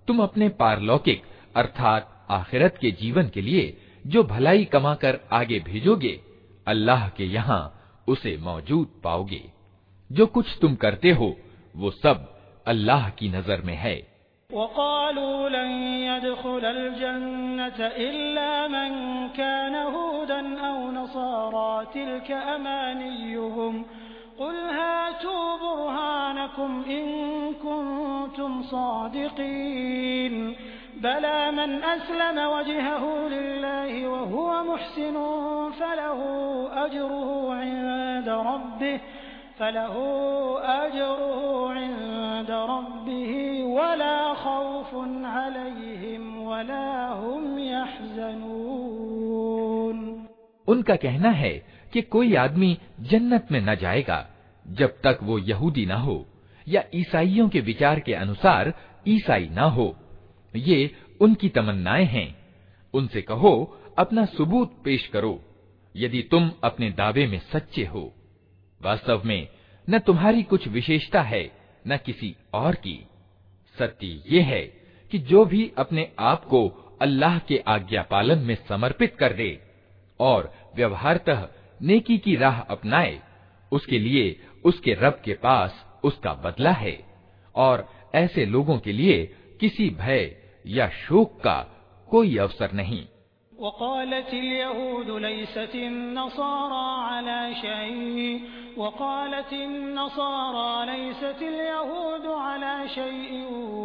तुम अपने पारलौकिक अर्थात आखिरत के जीवन के लिए जो भलाई कमाकर आगे भेजोगे अल्लाह के यहाँ उसे मौजूद पाओगे। जो कुछ तुम करते हो, वो सब अल्लाह की नज़र में है। बला मन असलम वजहह लिल्लाह वहुव मुहसिन फलहु अजरुहु इन्द रब्बिह फलहु अजरुहु इन्द रब्बिह वला खौफुन अलैहिम वला हुम यहज़नून उनका कहना है कि कोई आदमी जन्नत में न जाएगा जब तक वो यहूदी न हो या ईसाइयों के विचार के अनुसार ईसाई न हो। ये उनकी तमन्नाएँ हैं। उनसे कहो, अपना सबूत पेश करो, यदि तुम अपने दावे में सच्चे हो। वास्तव में, न तुम्हारी कुछ विशेषता है, न किसी और की। सत्य ये है कि जो भी अपने आप को अल्लाह के आज्ञा पालन में समर्पित कर दे, और व्यवहारतः नेकी की राह अपनाए, उसके लिए उसके रब के पास उसका बदला है, और ऐसे लोगों के लिए किसी भय या शोक का कोई अवसर नहीं वक़ालत यहूद लैसत नसारा अला शैइ वक़ालत नसारा लैसत यहूद अला शैइ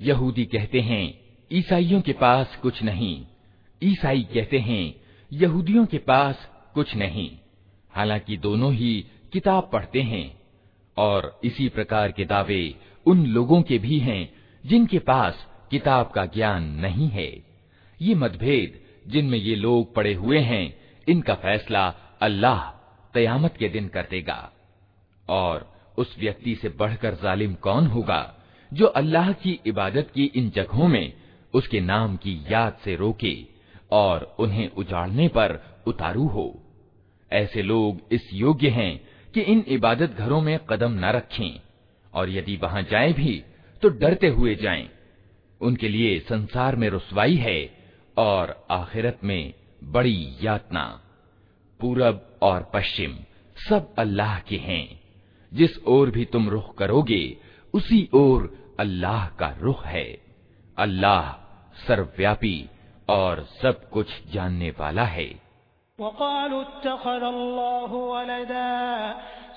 यहूदी कहते हैं ईसाइयों के पास कुछ नहीं ईसाई कहते हैं यहूदियों के पास कुछ नहीं हालांकि दोनों ही किताब पढ़ते हैं और इसी प्रकार के दावे उन लोगों के भी हैं जिनके पास किताब का ज्ञान नहीं है ये मतभेद जिनमें ये लोग पड़े हुए हैं, इनका फैसला अल्लाह कयामत के दिन कर देगा और उस व्यक्ति से बढ़कर जालिम कौन होगा जो अल्लाह की इबादत की इन जगहों में उसके नाम की याद से रोके और उन्हें उजाड़ने पर उतारू हो ऐसे लोग इस योग्य हैं कि इन इबादत घरों में कदम न रखें और यदि वहाँ जाएँ भी तो डरते हुए जाएँ। उनके लिए संसार में रुसवाई है और आखिरत में बड़ी यातना। पूरब और पश्चिम सब अल्लाह के हैं। जिस ओर भी तुम रुख करोगे, उसी ओर अल्लाह का रुख है। अल्लाह सर्वव्यापी और सब कुछ जानने वाला है।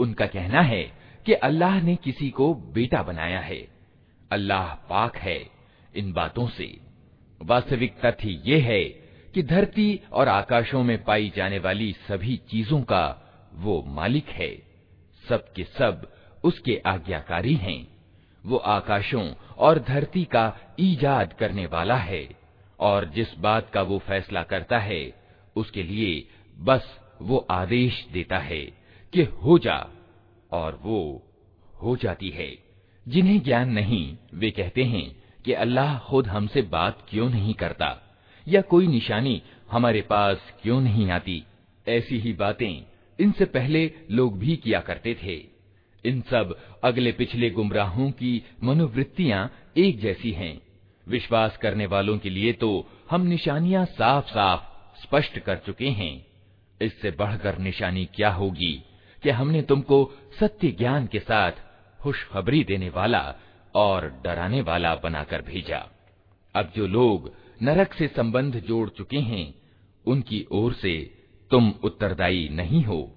उनका कहना है कि अल्लाह ने किसी को बेटा बनाया है अल्लाह पाक है इन बातों से। वास्तविक तथ्य ये है कि धरती और आकाशों में पाई जाने वाली सभी चीज़ों का वो मालिक है। सब के सब उसके आज्ञाकारी हैं। वो आकाशों और धरती का ईजाद करने वाला है और जिस बात का वो फैसला करता है, उसके लिए बस वो आदेश देता है कि हो जा और वो हो जाती है। जिन्हें ज्ञान नहीं, वे कहते हैं कि अल्लाह खुद हमसे बात क्यों नहीं करता? या कोई निशानी हमारे पास क्यों नहीं आती? ऐसी ही बातें इनसे पहले लोग भी किया करते थे। इन सब अगले पिछले गुमराहों की मनोवृत्तियाँ एक जैसी हैं। विश्वास करने वालों के लिए तो हम निशानियाँ साफ़ साफ़ स्पष्ट कर चुके हैं। इससे बढ़कर निशानी क्या होगी कि हमने तुमको सत्य ज्ञान के साथ खुशखबरी देने वाला और डराने वाला बनाकर भेजा। अब जो लोग नरक से संबंध जोड़ चुके हैं, उनकी ओर से तुम उत्तरदायी नहीं हो।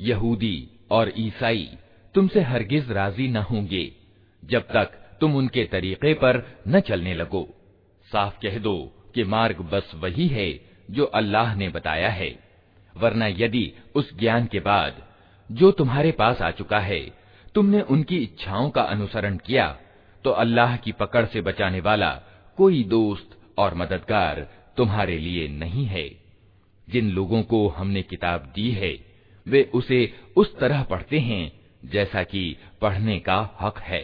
यहूदी और ईसाई तुमसे हरगिज राजी न होंगे जब तक तुम उनके तरीके पर न चलने लगो साफ कह दो कि मार्ग बस वही है जो अल्लाह ने बताया है, वरना यदि उस ज्ञान के बाद जो तुम्हारे पास आ चुका है, तुमने उनकी इच्छाओं का अनुसरण किया तो अल्लाह की पकड़ से बचाने वाला कोई दोस्त और मददगार तुम्हारे लिए नहीं है। जिन लोगों को हमने किताब दी है, वे उसे उस तरह पढ़ते हैं जैसा कि पढ़ने का हक है।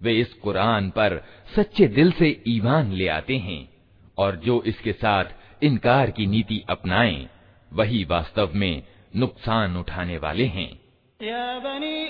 वे इस कुरान पर सच्चे दिल से ईमान ले आते हैं और जो इसके साथ इनकार की नीति अपनाएँ, वही वास्तव में नुकसान उठाने वाले हैं। या बनी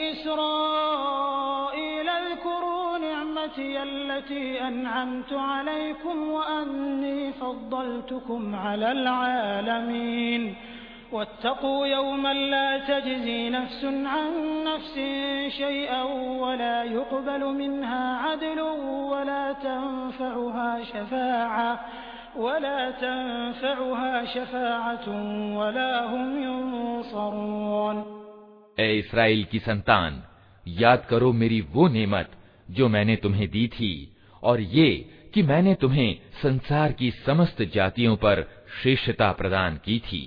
वत्तकू यौमन ला तजज़ी नफ्सुन अन नफ्सिन शैअन वला युक़बल मिन्हा अदलुन वला तंफ़उहा शफ़ाअह वला तंफ़उहा शफ़ाअतुन वला हुम युनसरून ए इसराइल की संतान, याद करो मेरी वो नेमत जो मैंने तुम्हें दी थी, और ये कि मैंने तुम्हें संसार की समस्त जातियों पर श्रेष्ठता प्रदान की थी।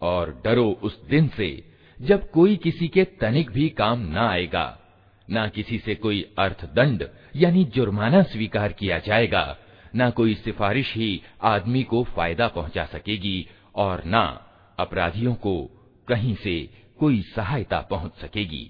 और डरो उस दिन से जब कोई किसी के तनिक भी काम न आएगा, न किसी से कोई अर्थदंड यानी जुर्माना स्वीकार किया जाएगा न कोई सिफारिश ही आदमी को फायदा पहुंचा सकेगी और न अपराधियों को कहीं से कोई सहायता पहुंच सकेगी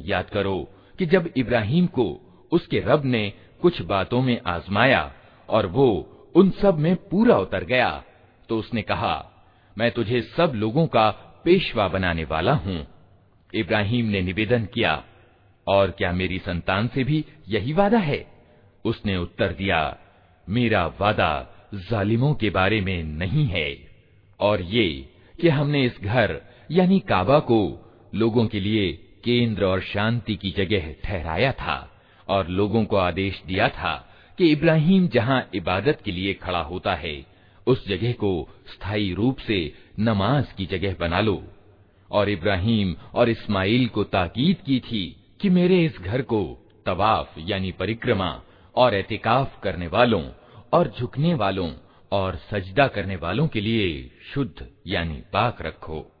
याद करो कि जब इब्राहिम को उसके रब ने कुछ बातों में आजमाया और वो उन सब में पूरा उतर गया। तो उसने कहा, मैं तुझे सब लोगों का पेशवा बनाने वाला हूँ। इब्राहिम ने निवेदन किया, और क्या मेरी संतान से भी यही वादा है? उसने उत्तर दिया, मेरा वादा जालिमों के बारे में नहीं है। और ये कि हमने इस घर, यानी काबा को, लोगों के लिए केंद्र और शांति की जगह ठहराया था, और लोगों को आदेश दिया था कि इब्राहिम जहाँ इबादत के लिए खड़ा होता है, उस जगह को स्थायी रूप से नमाज़ की जगह बना लो। और इब्राहिम और इस्माइल को ताकीद की थी कि मेरे इस घर को तवाफ यानी परिक्रमा और एहतिकाफ करने वालों और झुकने वालों और सजदा करने वालों के लिए शुद्ध यानी पाक रखो।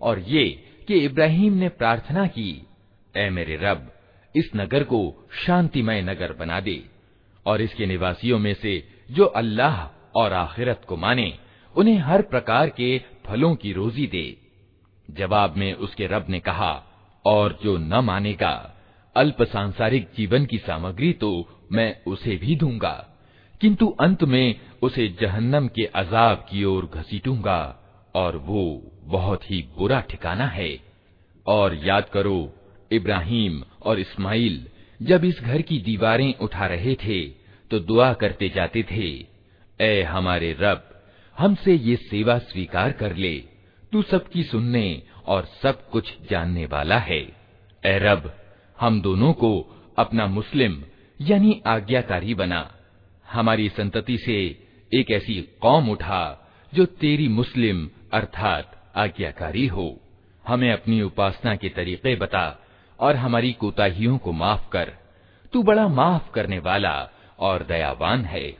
और ये कि इब्राहिम ने प्रार्थना की ए मेरे रब इस नगर को शांतिमय नगर बना दे और इसके निवासियों में से जो अल्लाह और आखिरत को माने, उन्हें हर प्रकार के फलों की रोजी दे। जवाब में उसके रब ने कहा, और जो न मानेगा अल्प सांसारिक जीवन की सामग्री तो मैं उसे भी दूँगा, किंतु अंत में उसे जहन्नम के अजाब की ओर घसीटूँगा, और वो बहुत ही बुरा ठिकाना है। और याद करो इब्राहिम और इस्माइल, जब इस घर की दीवारें उठा रहे थे तो दुआ करते जाते थे, ए हमारे रब, हमसे ये सेवा स्वीकार कर ले। तू सबकी सुनने और सब कुछ जानने वाला है। ए रब, हम दोनों को अपना मुस्लिम, यानी आज्ञाकारी बना। हमारी संतति से एक ऐसी कौम उठा, जो तेरी मुस्लिम, अर्थात आज्ञाकारी हो। हमें अपनी उपासना के तरीके बता और हमारी कोताहियों को माफ़ कर। तू बड़ा माफ़ करने वाला और दयावान है।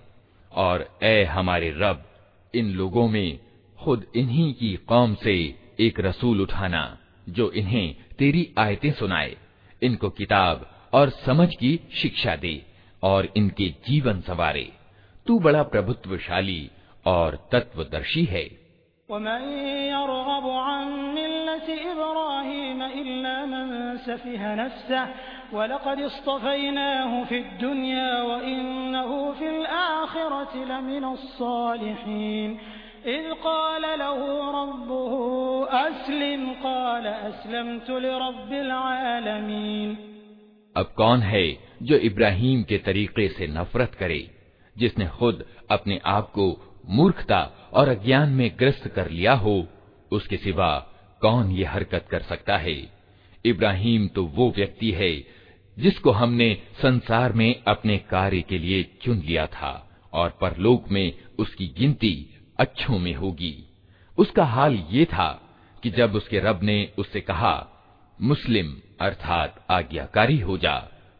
और ए हमारे रब, इन लोगों में खुद इन्हीं की कौम से एक रसूल उठाना, जो इन्हें तेरी आयतें सुनाए, इनको किताब और समझ की शिक्षा दे और इनके जीवन सवारे। तू बड़ा प्रभुत्वशाली और तत्वदर्शी है। अब कौन है जो इब्राहिम के तरीके से नफरत करे जिसने खुद अपने आप को मूर्खता और अज्ञान में ग्रस्त कर लिया हो उसके सिवा कौन ये हरकत कर सकता है? इब्राहिम तो वो व्यक्ति है, जिसको हमने संसार में अपने कार्य के लिए चुन लिया था, और परलोक में उसकी गिनती अच्छों में होगी। उसका हाल ये था कि जब उसके रब ने उससे कहा, मुस्लिम अर्थात आज्ञाकारी हो जा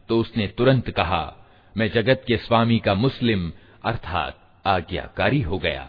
तो उसने तुरंत कहा, मैं जगत के स्वामी का मुस्लिम अर्थात आज्ञाकारी हो गया।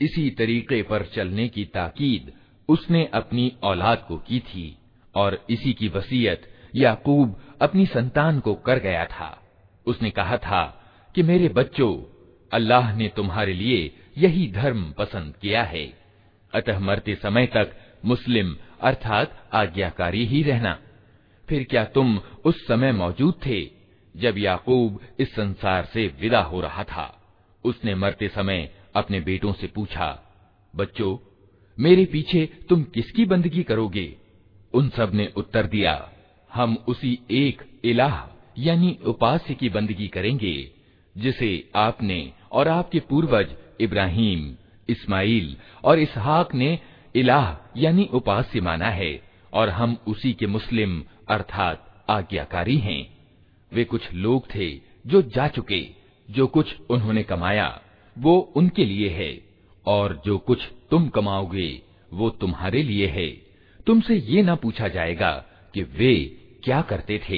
इसी तरीके पर चलने की ताकीद उसने अपनी औलाद को की थी और इसी की वसीयत याकूब अपनी संतान को कर गया था उसने कहा था कि मेरे बच्चों अल्लाह ने तुम्हारे लिए यही धर्म पसंद किया है अतः मरते समय तक मुस्लिम अर्थात आज्ञाकारी ही रहना। फिर क्या तुम उस समय मौजूद थे जब याकूब इस संसार से विदा हो रहा था? उसने मरते समय अपने बेटों से पूछा, बच्चों, मेरे पीछे तुम किसकी बंदगी करोगे? उन सबने उत्तर दिया, हम उसी एक इलाह, यानी उपास्य की बंदगी करेंगे, जिसे आपने और आपके पूर्वज इब्राहिम, इस्माइल और इसहाक ने इलाह, यानी उपास्य माना है, और हम उसी के मुस्लिम, अर्थात आज्ञाकारी हैं। वे कुछ लोग थे जो जा चुके, जो कुछ उन्होंने कमाया, वो उनके लिए है, और जो कुछ तुम कमाओगे, वो तुम्हारे लिए है। तुमसे ये ना पूछा जाएगा कि वे क्या करते थे।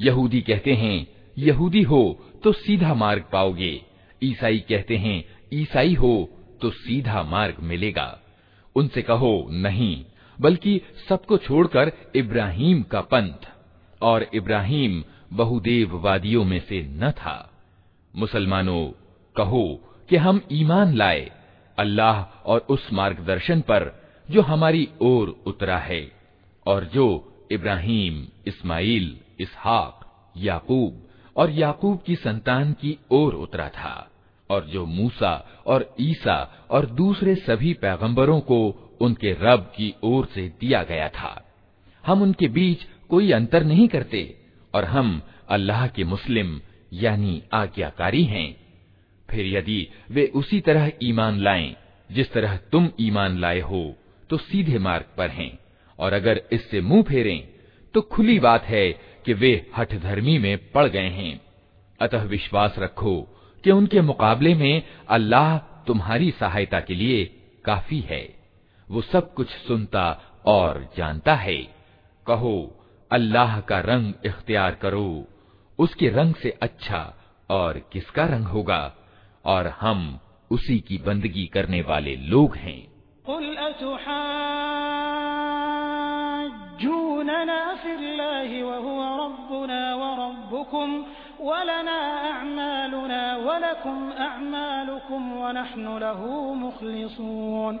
यहूदी कहते हैं, यहूदी हो तो सीधा मार्ग पाओगे। ईसाई कहते हैं, ईसाई हो तो सीधा मार्ग मिलेगा। उनसे कहो, नहीं, बल्कि सबको छोड़कर इब्राहिम का पंथ। और इब्राहिम बहुदेववादियों में से न था। मुसलमानों, कहो कि हम ईमान लाए अल्लाह और उस मार्गदर्शन पर जो हमारी ओर उतरा है और जो इब्राहिम, इस्माइल, इसहाक, याकूब और याकूब की संतान की ओर उतरा था और जो मूसा और ईसा और दूसरे सभी पैगंबरों को उनके रब की ओर से दिया गया था। हम उनके बीच कोई अंतर नहीं करते और हम अल्लाह के मुस्लिम, यानी आज्ञाकारी हैं। फिर यदि वे उसी तरह ईमान लाएँ, जिस तरह तुम ईमान लाए हो तो सीधे मार्ग पर हैं। और अगर इससे मुँह फेरें तो खुली बात है कि वे हठधर्मी में पड़ गए हैं। अतः विश्वास रखो कि उनके मुकाबले में अल्लाह तुम्हारी सहायता के लिए काफ़ी है। वो सब कुछ सुनता और जानता है। कहो अल्लाह का रंग इख्तियार करो। उसके रंग से अच्छा और किसका रंग होगा? और हम उसी की बंदगी करने वाले लोग हैं। वलना अमालुना वलकुम अमालुकुम वनहनु लहू मुखलिसून।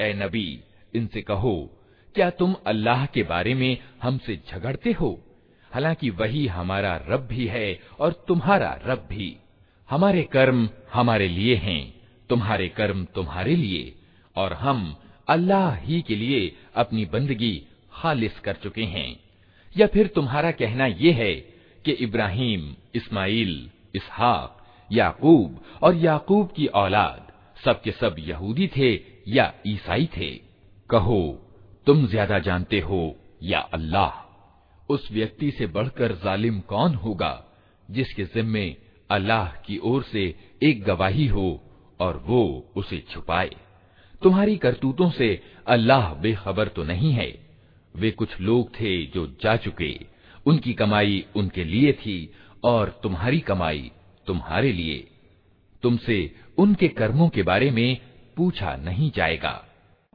ए नबी इनसे कहो क्या तुम अल्लाह के बारे में हमसे झगड़ते हो हालांकि वही हमारा रब भी है और तुम्हारा रब भी हमारे कर्म हमारे लिए हैं तुम्हारे कर्म तुम्हारे लिए, और हम अल्लाह ही के लिए अपनी बंदगी खालिस कर चुके हैं। या फिर तुम्हारा कहना यह है कि इब्राहिम, इस्माइल, इसहाक, याकूब और याकूब की औलाद सब के सब यहूदी थे या ईसाई थे? कहो, तुम ज़्यादा जानते हो या अल्लाह? उस व्यक्ति से बढ़कर जालिम कौन होगा, जिसके जिम्मे अल्लाह की ओर से एक गवाही हो और वो उसे छुपाए तुम्हारी करतूतों से अल्लाह बेखबर तो नहीं है वे कुछ लोग थे जो जा चुके उनकी कमाई उनके लिए थी और तुम्हारी कमाई तुम्हारे लिए तुमसे उनके कर्मों के बारे में पूछा नहीं जाएगा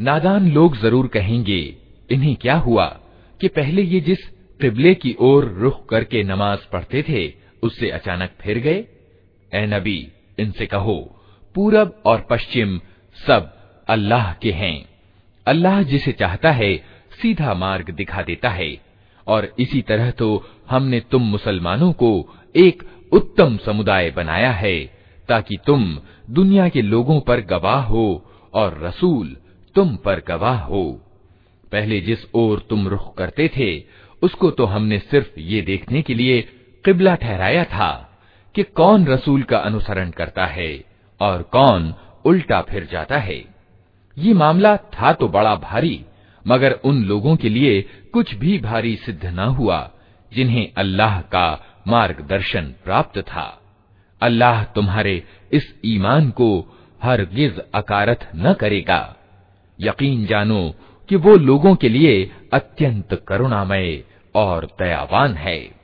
नादान लोग ज़रूर कहेंगे, इन्हें क्या हुआ कि पहले ये जिस किबले की ओर रुख करके नमाज़ पढ़ते थे, उससे अचानक फिर गए? ए नबी, इनसे कहो, पूरब और पश्चिम सब अल्लाह के हैं। अल्लाह जिसे चाहता है, सीधा मार्ग दिखा देता है। और इसी तरह तो हमने तुम मुसलमानों को एक उत्तम समुदाय बनाया है, ताकि तुम दुनिया के लोगों पर गवाह हो और रसूल तुम पर गवाह हो। पहले जिस ओर तुम रुख करते थे, उसको तो हमने सिर्फ़ ये देखने के लिए किबला ठहराया था कि कौन रसूल का अनुसरण करता है और कौन उल्टा फिर जाता है। ये मामला था तो बड़ा भारी, मगर उन लोगों के लिए कुछ भी भारी सिद्ध न हुआ, जिन्हें अल्लाह का मार्गदर्शन प्राप्त था। अल्लाह तुम्हारे इस ईमान को हर हरगिज अकारथ न करेगा। यकीन जानो कि वो लोगों के लिए अत्यंत करुणामय और दयावान है।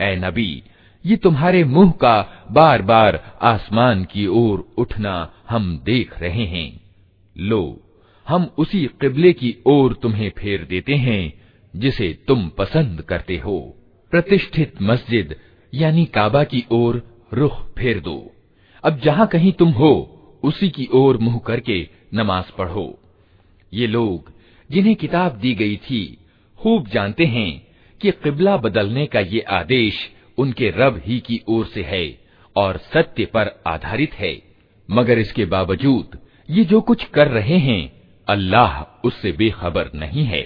ए नबी, ये तुम्हारे मुँह का बार बार आसमान की ओर उठना हम देख रहे हैं। लो, हम उसी किबले की ओर तुम्हें फेर देते हैं, जिसे तुम पसंद करते हो। प्रतिष्ठित मस्जिद, यानी काबा की ओर रुख फेर दो। अब जहाँ कहीं तुम हो, उसी की ओर मुँह करके नमाज़ पढ़ो। ये लोग, जिन्हें किताब दी गई थी, खूब जानते हैं कि किबला बदलने का ये आदेश उनके रब ही की ओर से है और सत्य पर आधारित है मगर इसके बावजूद ये जो कुछ कर रहे हैं अल्लाह उससे बेखबर नहीं है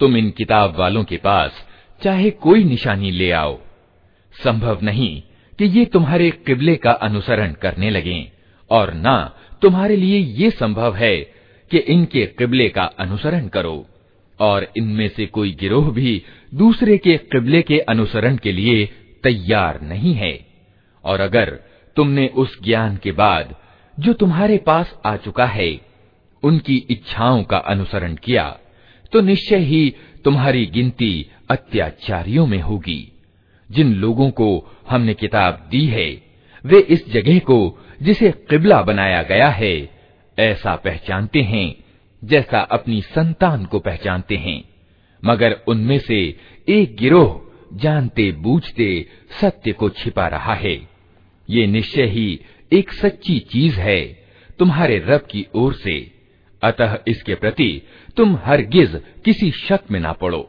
तुम इन किताब वालों के पास चाहे कोई निशानी ले आओ। संभव नहीं कि ये तुम्हारे किबले का अनुसरण करने लगे, और ना तुम्हारे लिए ये संभव है कि इनके किबले का अनुसरण करो, और इनमें से कोई गिरोह भी दूसरे के किबले के अनुसरण के लिए तैयार नहीं है। और अगर तुमने उस ज्ञान के बाद जो तुम्हारे पास आ चुका है, उनकी इच्छाओं का अनुसरण किया तो निश्चय ही तुम्हारी गिनती अत्याचारियों में होगी। जिन लोगों को हमने किताब दी है, वे इस जगह को जिसे किबला बनाया गया है, ऐसा पहचानते हैं, जैसा अपनी संतान को पहचानते हैं। मगर उनमें से एक गिरोह जानते बूझते सत्य को छिपा रहा है। ये निश्चय ही एक सच्ची चीज़ है तुम्हारे रब की ओर से। अतः इसके प्रति तुम हरगिज किसी शक में ना पड़ो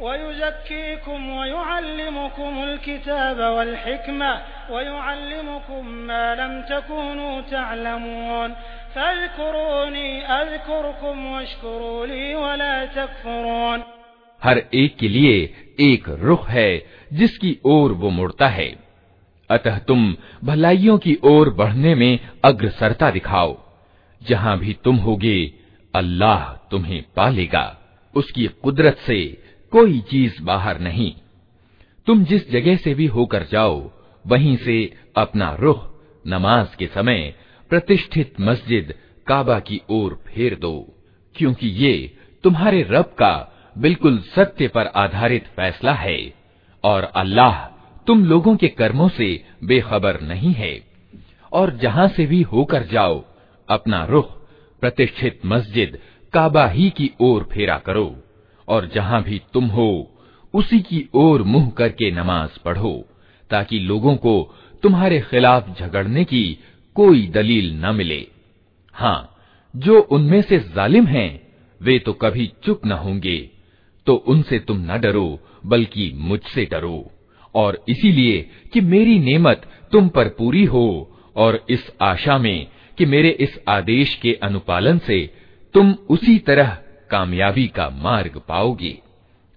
वयुअल्लिमुकुमुल किताब वल हिकमा वयुअल्लिमुकुम मा लम तकूनू तअलमून फज़कुरूनी अज़कुरकुम वश्कुरू ली वला तकफुरून हर एक के लिए एक रुख है, जिसकी ओर वो मुड़ता है। अतः तुम भलाइयों की ओर बढ़ने में अग्रसरता दिखाओ। जहाँ भी तुम होगे, अल्लाह तुम्हें पालेगा। उसकी कुदरत से कोई चीज़ बाहर नहीं। तुम जिस जगह से भी होकर जाओ, वहीं से अपना रुख नमाज़ के समय प्रतिष्ठित मस्जिद काबा की ओर फेर दो, क्योंकि ये तुम्हारे रब का बिल्कुल सत्य पर आधारित फैसला है, और अल्लाह तुम लोगों के कर्मों से बेखबर नहीं है। और जहाँ से भी होकर जाओ, अपना रुख प्रतिष्ठित मस्जिद काबा ही की ओर फेरा करो। और जहाँ भी तुम हो, उसी की ओर मुँह करके नमाज़ पढ़ो, ताकि लोगों को तुम्हारे खिलाफ झगड़ने की कोई दलील न मिले। हाँ जो उनमें से जालिम हैं, वे तो कभी चुप न होंगे। तो उनसे तुम न डरो, बल्कि मुझसे डरो। और इसीलिए कि मेरी नेमत तुम पर पूरी हो, और इस आशा में कि मेरे इस आदेश के अनुपालन से तुम उसी तरह कामयाबी का मार्ग पाओगे।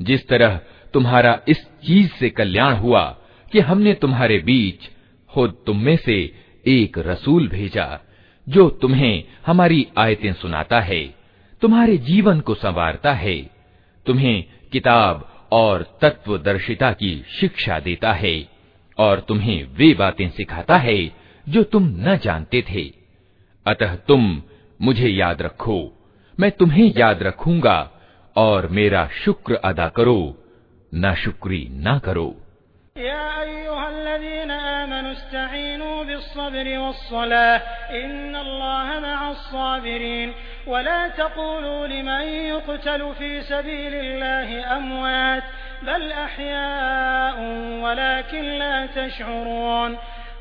जिस तरह तुम्हारा इस चीज़ से कल्याण हुआ कि हमने तुम्हारे बीच खुद तुम में से एक रसूल भेजा, जो तुम्हें हमारी आयतें सुनाता है, तुम्हारे जीवन को संवारता है, तुम्हें किताब और तत्वदर्शिता की शिक्षा देता है और तुम्हें वे बातें सिखाता है, जो तुम न जानते थे। अतः तुम मुझे याद रखो मैं तुम्हें याद रखूँगा और मेरा शुक्र अदा करो, ना शुक्री ना करो। वला तक़ूलू लिमन युक़तलु फ़ी सबीलिल्लाहि अमवात, बल अहयाउन वलाकिन ला तशऊरून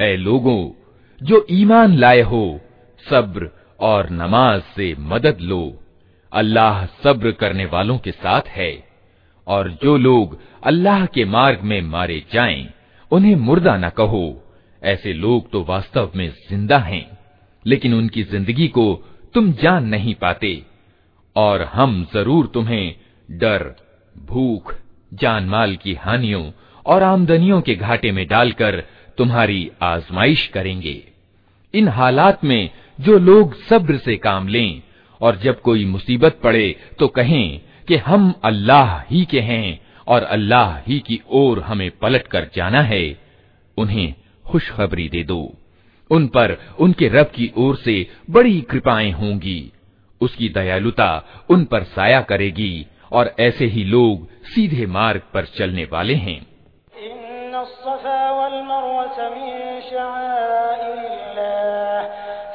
ए लोगों जो ईमान लाए हो सब्र और नमाज़ से मदद लो। अल्लाह सब्र करने वालों के साथ है। और जो लोग अल्लाह के मार्ग में मारे जाएँ, उन्हें मुर्दा न कहो। ऐसे लोग तो वास्तव में ज़िंदा हैं लेकिन उनकी ज़िंदगी को तुम जान नहीं पाते। और हम ज़रूर तुम्हें डर भूख जान माल की हानियों और आमदनियों के घाटे में डालकर तुम्हारी आजमाइश करेंगे। इन हालात में जो लोग सब्र से काम लें और जब कोई मुसीबत पड़े तो कहें कि हम अल्लाह ही के हैं और अल्लाह ही की ओर हमें पलट कर जाना है। उन्हें खुशखबरी दे दो। उन पर उनके रब की ओर से बड़ी कृपाएँ होंगी। उसकी दयालुता उन पर साया करेगी। और ऐसे ही लोग सीधे मार्ग पर चलने वाले हैं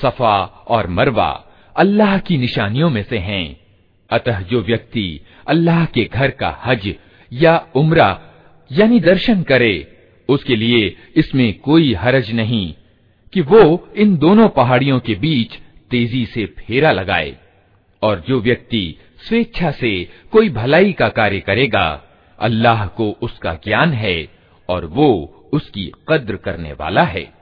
सफ़ा और मरवा अल्लाह की निशानियों में से हैं। अतः जो व्यक्ति अल्लाह के घर का हज या उम्रा, यानी दर्शन करे, उसके लिए इसमें कोई हरज नहीं कि वो इन दोनों पहाड़ियों के बीच तेज़ी से फेरा लगाए। और जो व्यक्ति स्वेच्छा से कोई भलाई का कार्य करेगा, अल्लाह को उसका ज्ञान है और वो उसकी कद्र करने वाला है।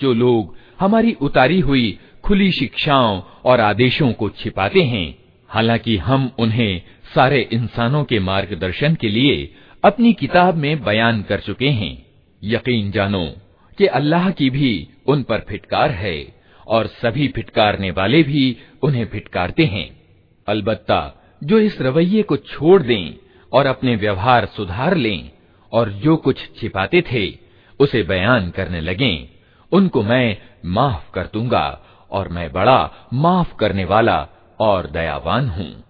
जो लोग हमारी उतारी हुई खुली शिक्षाओं और आदेशों को छिपाते हैं। हालाँकि हम उन्हें सारे इंसानों के मार्गदर्शन के लिए अपनी किताब में बयान कर चुके हैं। यकीन जानो कि अल्लाह की भी उन पर फिटकार है और सभी फिटकारने वाले भी उन्हें फिटकारते हैं। अलबत्ता जो इस रवैये को छोड़ दें और अपने व्यवहार सुधार लें और जो कुछ छिपाते थे, उसे बयान करने लगें, उनको मैं माफ़ कर दूँगा और मैं बड़ा माफ़ करने वाला और दयावान हूँ।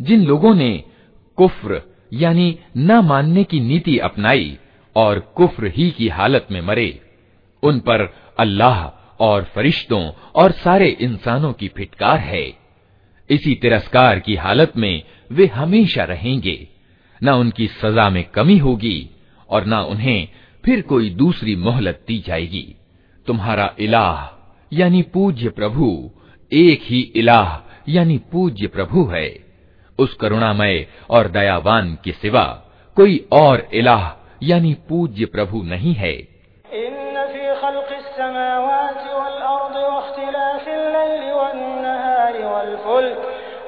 जिन लोगों ने कुफ्र यानी न मानने की नीति अपनाई और कुफ्र ही की हालत में मरे, उन पर अल्लाह और फरिश्तों और सारे इंसानों की फिटकार है। इसी तिरस्कार की हालत में वे हमेशा रहेंगे। न उनकी सजा में कमी होगी और न उन्हें फिर कोई दूसरी मोहलत दी जाएगी। तुम्हारा इलाह, यानी पूज्य प्रभु, एक ही इलाह, यानी पूज्य प्रभु है। उस करुणामय और दयावान के सिवा कोई और इलाह, यानी पूज्य प्रभु नहीं है।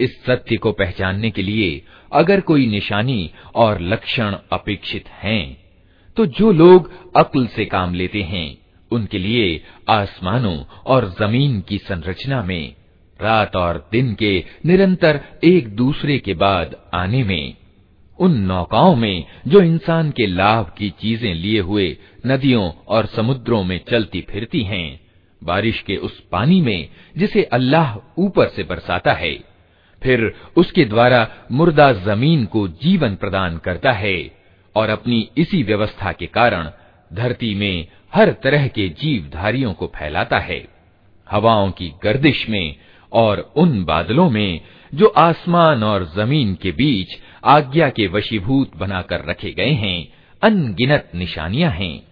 इस सत्य को पहचानने के लिए अगर कोई निशानी और लक्षण अपेक्षित हैं, तो जो लोग अक्ल से काम लेते हैं उनके लिए आसमानों और ज़मीन की संरचना में रात और दिन के निरंतर एक दूसरे के बाद आने में उन नौकाओं में जो इंसान के लाभ की चीज़ें लिए हुए नदियों और समुद्रों में चलती फिरती हैं बारिश के उस पानी में, जिसे अल्लाह ऊपर से बरसाता है, फिर उसके द्वारा मुर्दा ज़मीन को जीवन प्रदान करता है और अपनी इसी व्यवस्था के कारण धरती में हर तरह के जीवधारियों को फैलाता है, हवाओं की गर्दिश में और उन बादलों में जो आसमान और ज़मीन के बीच आज्ञा के वशीभूत बनाकर रखे गए हैं, अनगिनत निशानियाँ हैं।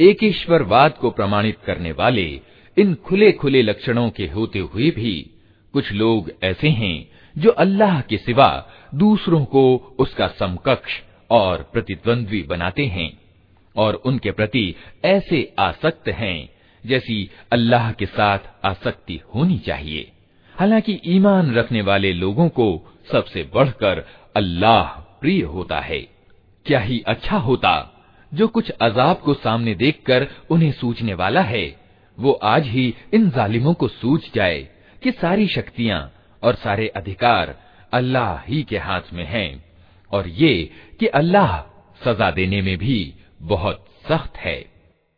एक ईश्वरवाद को प्रमाणित करने वाले इन खुले खुले लक्षणों के होते हुए भी कुछ लोग ऐसे हैं जो अल्लाह के सिवा दूसरों को उसका समकक्ष और प्रतिद्वंद्वी बनाते हैं और उनके प्रति ऐसे आसक्त हैं जैसी अल्लाह के साथ आसक्ति होनी चाहिए। हालाँकि ईमान रखने वाले लोगों को सबसे बढ़कर अल्लाह प्रिय होता है। क्या ही अच्छा होता जो कुछ अजाब को सामने देखकर उन्हें सूझने वाला है, वो आज ही इन जालिमों को सूझ जाए कि सारी शक्तियाँ और सारे अधिकार अल्लाह ही के हाथ में हैं, और ये कि अल्लाह सजा देने में भी बहुत सख्त है।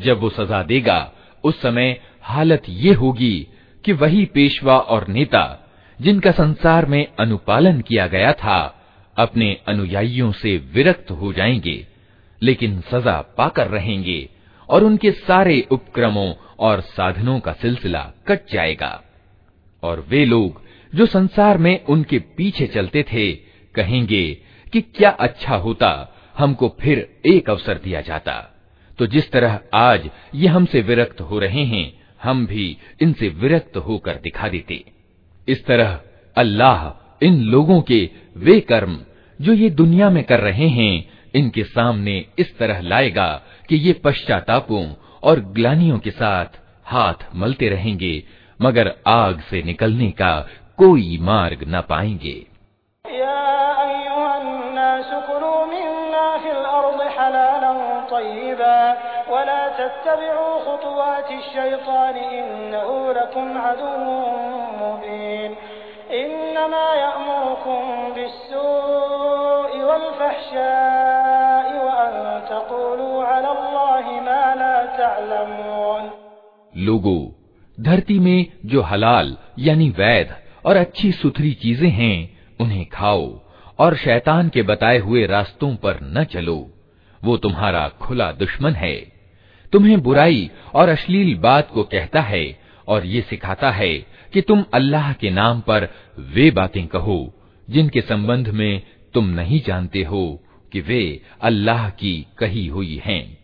जब वो सजा देगा, उस समय हालत ये होगी कि वही पेशवा और नेता, जिनका संसार में अनुपालन किया गया था, अपने अनुयायियों से विरक्त हो जाएँगे, लेकिन सजा पाकर रहेंगे और उनके सारे उपक्रमों और साधनों का सिलसिला कट जाएगा। और वे लोग, जो संसार में उनके पीछे चलते थे, कहेंगे कि क्या अच्छा होता, हमको फिर एक अवसर दिया जाता। तो जिस तरह आज ये हमसे विरक्त हो रहे हैं, हम भी इनसे विरक्त होकर दिखा देते। इस तरह अल्लाह इन लोगों के वे कर्म जो ये दुनिया में कर रहे हैं, इनके सामने इस तरह लाएगा कि ये पश्चातापों और ग्लानियों के साथ हाथ मलते रहेंगे, मगर आग से निकलने का कोई मार्ग न पाएँगे। लोगो धरती में जो हलाल यानी वैध और अच्छी सुथरी चीज़ें हैं उन्हें खाओ और शैतान के बताए हुए रास्तों पर न चलो वो तुम्हारा खुला दुश्मन है। तुम्हें बुराई और अश्लील बात को कहता है और ये सिखाता है कि तुम अल्लाह के नाम पर वे बातें कहो, जिनके संबंध में तुम नहीं जानते हो कि वे अल्लाह की कही हुई हैं।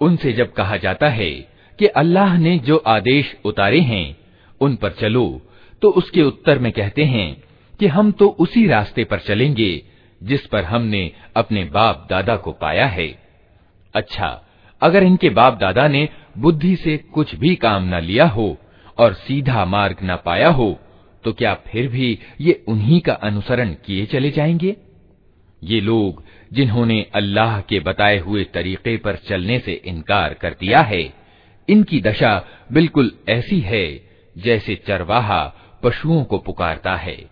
उनसे जब कहा जाता है कि अल्लाह ने जो आदेश उतारे हैं, उन पर चलो तो उसके उत्तर में कहते हैं कि हम तो उसी रास्ते पर चलेंगे, जिस पर हमने अपने बाप दादा को पाया है। अच्छा अगर इनके बाप दादा ने बुद्धि से कुछ भी काम न लिया हो और सीधा मार्ग न पाया हो तो क्या फिर भी ये उन्हीं का अनुसरण किए चले जाएँगे? ये लोग जिन्होंने अल्लाह के बताए हुए तरीके पर चलने से इनकार कर दिया है, इनकी दशा बिल्कुल ऐसी है जैसे चरवाहा पशुओं को पुकारता है।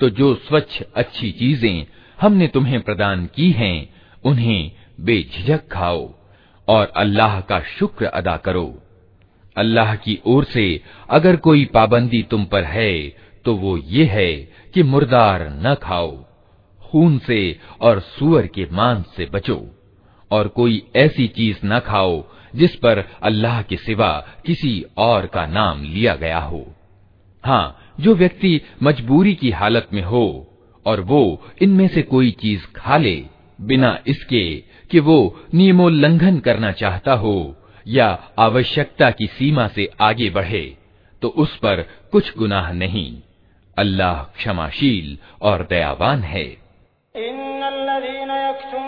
तो जो स्वच्छ, अच्छी चीज़ें हमने तुम्हें प्रदान की हैं, उन्हें बेझिझक खाओ और अल्लाह का शुक्र अदा करो। अल्लाह की ओर से अगर कोई पाबंदी तुम पर है तो वो ये है कि मुर्दार न खाओ, खून से और सुअर के मांस से बचो और कोई ऐसी चीज़ न खाओ जिस पर अल्लाह के सिवा किसी और का नाम लिया गया हो। हाँ जो व्यक्ति मजबूरी की हालत में हो और वो इनमें से कोई चीज़ खा ले, बिना इसके कि वो नियमोल्लंघन करना चाहता हो या आवश्यकता की सीमा से आगे बढ़े तो उस पर कुछ गुनाह नहीं। अल्लाह क्षमाशील और दयावान है। अंज़लल्लाहु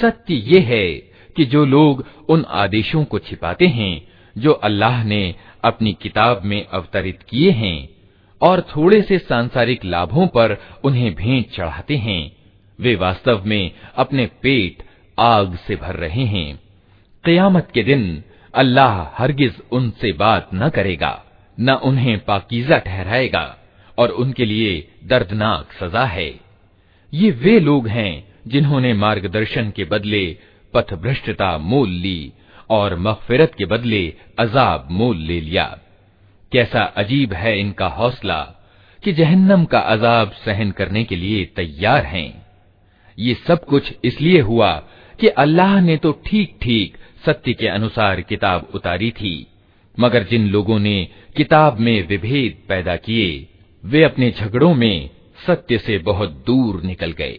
सत्य ये है कि जो लोग उन आदेशों को छिपाते हैं, जो अल्लाह ने अपनी किताब में अवतरित किए हैं, और थोड़े से सांसारिक लाभों पर उन्हें भेंट चढ़ाते हैं, वे वास्तव में अपने पेट आग से भर रहे हैं। कयामत के दिन अल्लाह हरगिज उनसे बात न करेगा, न उन्हें पाकीजा ठहराएगा, और उनके लिए दर्दनाक सजा है। ये वे लोग हैं जिन्होंने मार्गदर्शन के बदले पथ भ्रष्टता मोल ली और मगफिरत के बदले अजाब मोल ले लिया। कैसा अजीब है इनका हौसला कि जहन्नम का अजाब सहन करने के लिए तैयार हैं। ये सब कुछ इसलिए हुआ कि अल्लाह ने तो ठीक ठीक सत्य के अनुसार किताब उतारी थी, मगर जिन लोगों ने किताब में विभेद पैदा किए, वे अपने झगड़ों में सत्य से बहुत दूर निकल गए।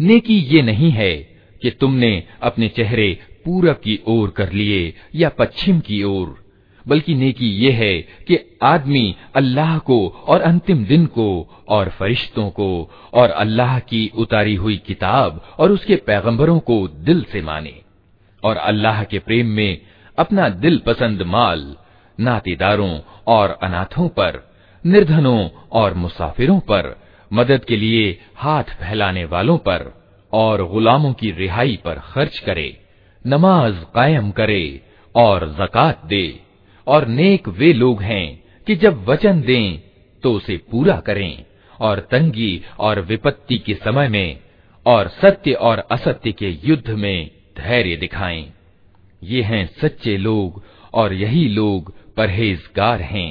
नेकी ये नहीं है कि तुमने अपने चेहरे पूरब की ओर कर लिए या पश्चिम की ओर बल्कि नेकी ये है कि आदमी अल्लाह को और अंतिम दिन को और फरिश्तों को और अल्लाह की उतारी हुई किताब और उसके पैगंबरों को दिल से माने और अल्लाह के प्रेम में अपना दिल पसंद माल नातेदारों और अनाथों पर, निर्धनों और मुसाफिरों पर, मदद के लिए हाथ फैलाने वालों पर और गुलामों की रिहाई पर खर्च करे, नमाज़ कायम करे और जक़ात दे। और नेक वे लोग हैं कि जब वचन दें तो उसे पूरा करें और तंगी और विपत्ति के समय में और सत्य और असत्य के युद्ध में धैर्य दिखाएं ये हैं सच्चे लोग और यही लोग परहेजगार हैं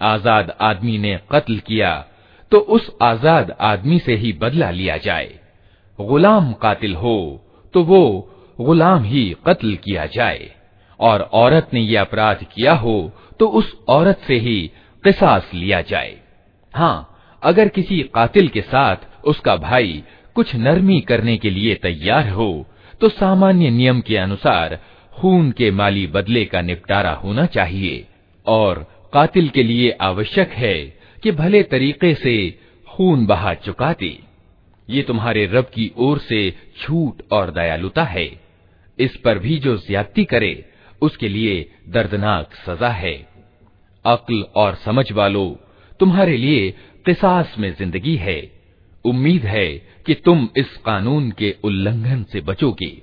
आज़ाद आदमी ने कत्ल किया तो उस आज़ाद आदमी से ही बदला लिया जाए। गुलाम कातिल हो तो वो गुलाम ही कत्ल किया जाए। और औरत ने यह अपराध किया हो तो उस औरत से ही किसास लिया जाए। हाँ अगर किसी कातिल के साथ उसका भाई कुछ नरमी करने के लिए तैयार हो तो सामान्य नियम के अनुसार खून के माली बदले का निपटारा होना चाहिए। और कातिल के लिए आवश्यक है कि भले तरीके से खून बहा चुका दे ये तुम्हारे रब की ओर से छूट और दयालुता है। इस पर भी जो ज्यादती करे, उसके लिए दर्दनाक सजा है। अक्ल और समझ वालों, तुम्हारे लिए किसास में ज़िंदगी है। उम्मीद है कि तुम इस कानून के उल्लंघन से बचोगे।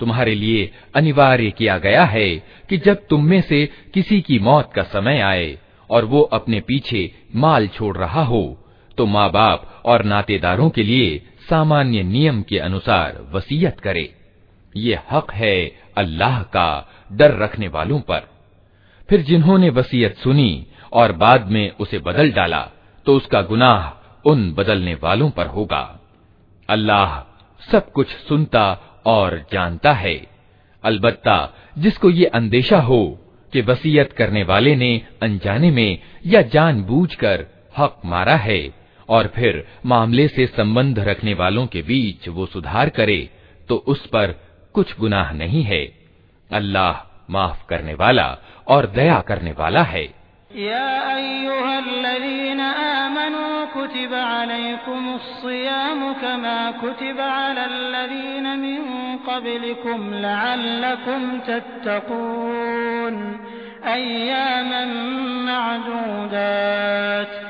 तुम्हारे लिए अनिवार्य किया गया है कि जब तुम में से किसी की मौत का समय आए और वो अपने पीछे माल छोड़ रहा हो तो माँ बाप और नातेदारों के लिए सामान्य नियम के अनुसार वसीयत करे ये हक है अल्लाह का डर रखने वालों पर। फिर जिन्होंने वसीयत सुनी और बाद में उसे बदल डाला तो उसका गुनाह उन बदलने वालों पर होगा। अल्लाह सब कुछ सुनता और जानता है। अलबत्ता जिसको ये अंदेशा हो कि वसीयत करने वाले ने अनजाने में या जानबूझकर हक मारा है और फिर मामले से संबंध रखने वालों के बीच वो सुधार करे तो उस पर कुछ गुनाह नहीं है। अल्लाह माफ़ करने वाला और दया करने वाला है। या अय्युहल्लज़ीन आमनू कुतिब अलैकुमुस्सियाम कमा कुतिब अलल्लज़ीन मिन क़ब्लिकुम लअल्लकुम तत्तक़ून। अय्यामन मअदूदात।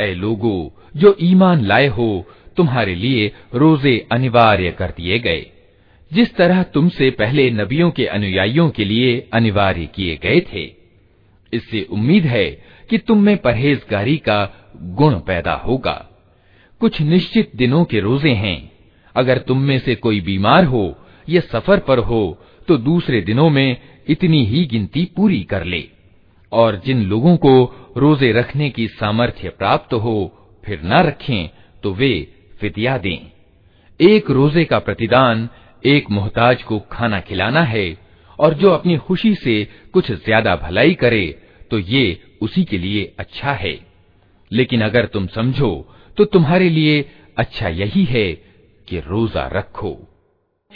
ए लोगो जो ईमान लाए हो तुम्हारे लिए रोजे अनिवार्य कर दिए गए जिस तरह तुमसे पहले नबियों के अनुयायियों के लिए अनिवार्य किए गए थे इससे उम्मीद है कि तुम में परहेजगारी का गुण पैदा होगा कुछ निश्चित दिनों के रोजे हैं अगर तुम में से कोई बीमार हो या सफर पर हो तो दूसरे दिनों में इतनी ही गिनती पूरी कर ले और जिन लोगों को रोज़े रखने की सामर्थ्य प्राप्त हो, फिर न रखें तो वे फितिया दें। एक रोज़े का प्रतिदान एक मोहताज को खाना खिलाना है, और जो अपनी खुशी से कुछ ज़्यादा भलाई करे तो ये उसी के लिए अच्छा है। लेकिन अगर तुम समझो तो तुम्हारे लिए अच्छा यही है कि रोजा रखो।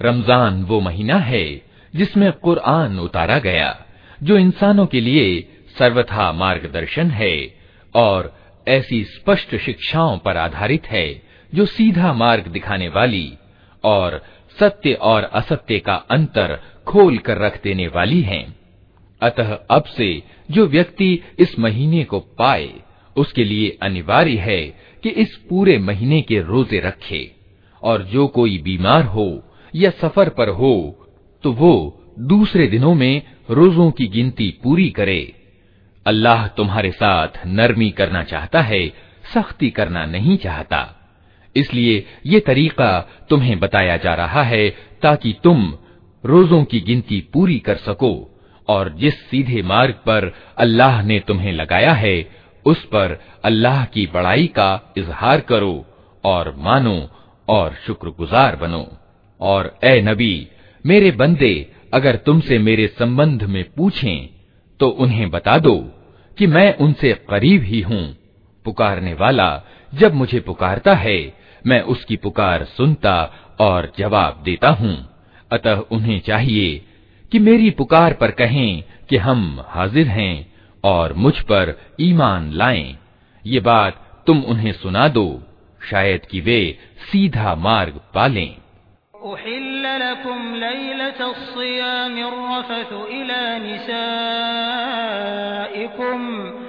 रमजान वो महीना है जिसमें कुरआन उतारा गया जो इंसानों के लिए सर्वथा मार्गदर्शन है और ऐसी स्पष्ट शिक्षाओं पर आधारित है जो सीधा मार्ग दिखाने वाली और सत्य और असत्य का अंतर खोल कर रख देने वाली हैं। अतः अब से जो व्यक्ति इस महीने को पाए, उसके लिए अनिवार्य है कि इस पूरे महीने के रोज़े रखे, और जो कोई बीमार हो या सफ़र पर हो तो वो दूसरे दिनों में रोजों की गिनती पूरी करे अल्लाह तुम्हारे साथ नरमी करना चाहता है, सख्ती करना नहीं चाहता इसलिए ये तरीका तुम्हें बताया जा रहा है ताकि तुम रोजों की गिनती पूरी कर सको और जिस सीधे मार्ग पर अल्लाह ने तुम्हें लगाया है, उस पर अल्लाह की बड़ाई का इजहार करो और मानो और शुक्रगुजार बनो। और ए नबी, मेरे बंदे, अगर तुमसे मेरे संबंध में पूछें तो उन्हें बता दो कि मैं उनसे करीब ही हूँ। पुकारने वाला जब मुझे पुकारता है मैं उसकी पुकार सुनता और जवाब देता हूँ। अतः उन्हें चाहिए कि मेरी पुकार पर कहें कि हम हाजिर हैं और मुझ पर ईमान लाएँ। ये बात तुम उन्हें सुना दो, शायद कि वे सीधा मार्ग पालें हुन्न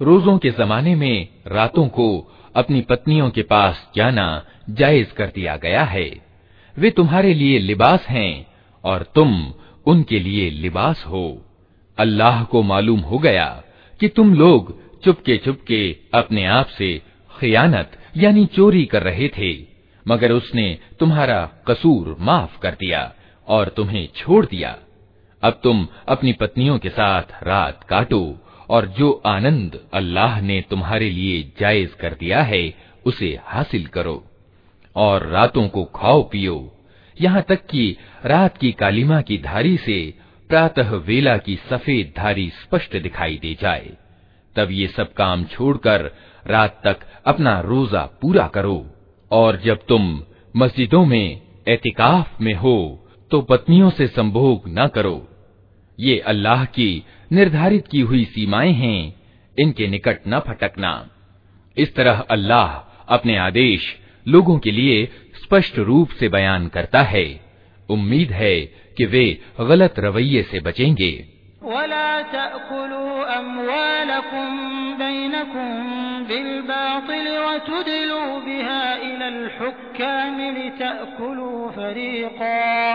रोजों के जमाने में रातों को अपनी पत्नियों के पास जाना जायज़ कर दिया गया है। वे तुम्हारे लिए लिबास हैं और तुम उनके लिए लिबास हो। अल्लाह को मालूम हो गया कि तुम लोग चुपके चुपके अपने आप से खयानत यानी चोरी कर रहे थे, मगर उसने तुम्हारा कसूर माफ़ कर दिया और तुम्हें छोड़ दिया। अब तुम अपनी पत्नियों के साथ रात काटो और जो आनंद अल्लाह ने तुम्हारे लिए जायज़ कर दिया है, उसे हासिल करो और रातों को खाओ पियो। यहाँ तक कि रात की कालिमा की धारी से प्रातः वेला की सफ़ेद धारी स्पष्ट दिखाई दे जाए। तब ये सब काम छोड़कर रात तक अपना रोजा पूरा करो और जब तुम मस्जिदों में, एतिकाफ में हो तो पत्नियों से संभोग न करो। ये अल्लाह की निर्धारित की हुई सीमाएँ हैं, इनके निकट न फटकना। इस तरह अल्लाह अपने आदेश लोगों के लिए स्पष्ट रूप से बयान करता है। उम्मीद है कि वे गलत रवैये से बचेंगे। वला तअकुलू अमवालकुम बैनकुम बिलबातिल वतुदलू बिहा इलल हुक्काम लितअकुलू फरीक़ा।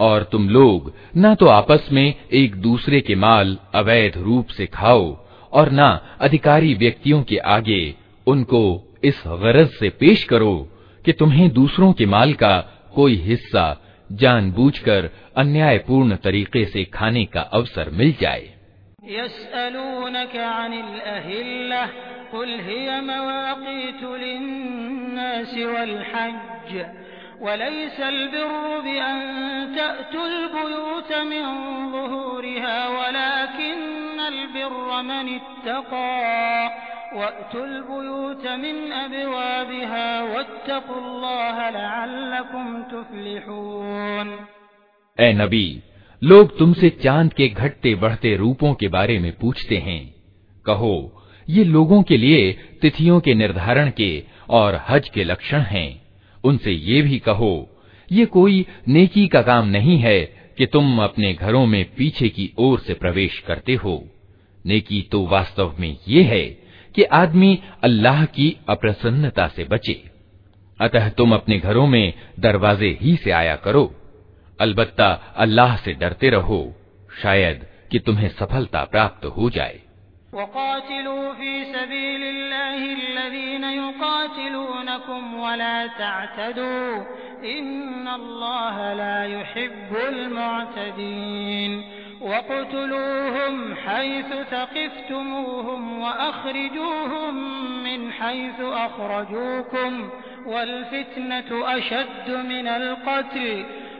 और तुम लोग न तो आपस में एक दूसरे के माल अवैध रूप से खाओ और ना अधिकारी व्यक्तियों के आगे उनको इस गरज से पेश करो कि तुम्हें दूसरों के माल का कोई हिस्सा जानबूझकर अन्यायपूर्ण तरीके से खाने का अवसर मिल जाए ए नबी, लोग तुमसे चाँद के घटते बढ़ते रूपों के बारे में पूछते हैं। कहो, ये लोगों के लिए तिथियों के निर्धारण के और हज के लक्षण हैं। उनसे ये भी कहो, ये कोई नेकी का काम नहीं है कि तुम अपने घरों में पीछे की ओर से प्रवेश करते हो। नेकी तो वास्तव में ये है कि आदमी अल्लाह की अप्रसन्नता से बचे। अतः तुम अपने घरों में दरवाजे ही से आया करो। अलबत्ता अल्लाह से डरते रहो शायद कि तुम्हें सफलता प्राप्त हो जाए वक़्तुलूहुम हैसु तक़िफ्तुमूहुम वअख़रिजूहुम मिन हैसु अख़रजूकुम वल्फ़ित्नतु अशद्दु मिनल क़त्ल वला तुक़ातिलूहुम इन्दल मस्जिदिल हराम हत्ता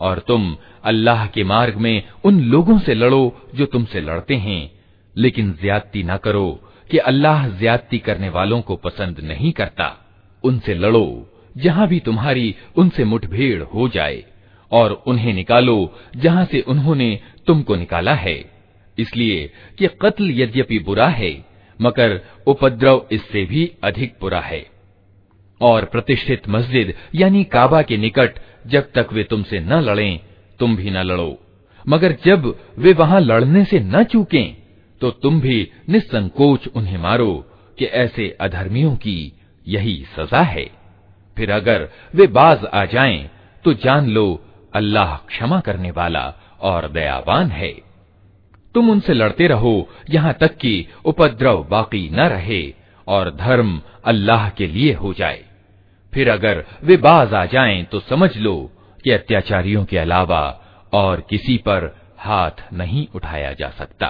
और तुम अल्लाह के मार्ग में उन लोगों से लड़ो जो तुमसे लड़ते हैं लेकिन ज्यादती न करो कि अल्लाह ज्यादती करने वालों को पसंद नहीं करता उनसे लड़ो जहाँ भी तुम्हारी उनसे मुठभेड़ हो जाए, और उन्हें निकालो जहाँ से उन्होंने तुमको निकाला है। इसलिए कि कत्ल यद्यपि बुरा है, मगर उपद्रव इससे भी अधिक बुरा है। और प्रतिष्ठित मस्जिद, यानी काबा के निकट, जब तक वे तुमसे न लड़ें, तुम भी न लड़ो। मगर जब वे वहाँ लड़ने से न चूकें तो तुम भी निसंकोच उन्हें मारो कि ऐसे अधर्मियों की यही सजा है। फिर अगर वे बाज आ जाएँ तो जान लो, अल्लाह क्षमा करने वाला और दयावान है। तुम उनसे लड़ते रहो, यहाँ तक कि उपद्रव बाकी न रहे और धर्म अल्लाह के लिए हो जाए। फिर अगर वे बाज आ जाएँ तो समझ लो कि अत्याचारियों के अलावा और किसी पर हाथ नहीं उठाया जा सकता।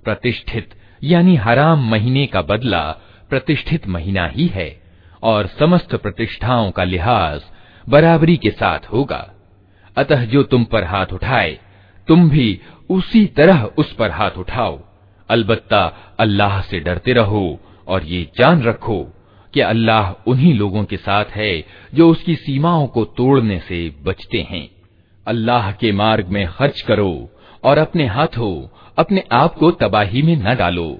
प्रतिष्ठित यानी हराम महीने का बदला प्रतिष्ठित महीना ही है और समस्त प्रतिष्ठाओं का लिहाज बराबरी के साथ होगा अतः जो तुम पर हाथ उठाए तुम भी उसी तरह उस पर हाथ उठाओ अलबत्ता अल्लाह से डरते रहो और ये जान रखो कि अल्लाह उन्हीं लोगों के साथ है जो उसकी सीमाओं को तोड़ने से बचते हैं। अल्लाह के मार्ग में खर्च करो और अपने हाथों अपने आप को तबाही में न डालो।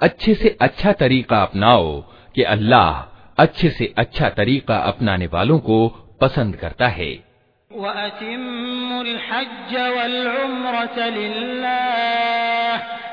अच्छे से अच्छा तरीका अपनाओ कि अल्लाह अच्छे से अच्छा तरीका अपनाने वालों को पसंद करता है।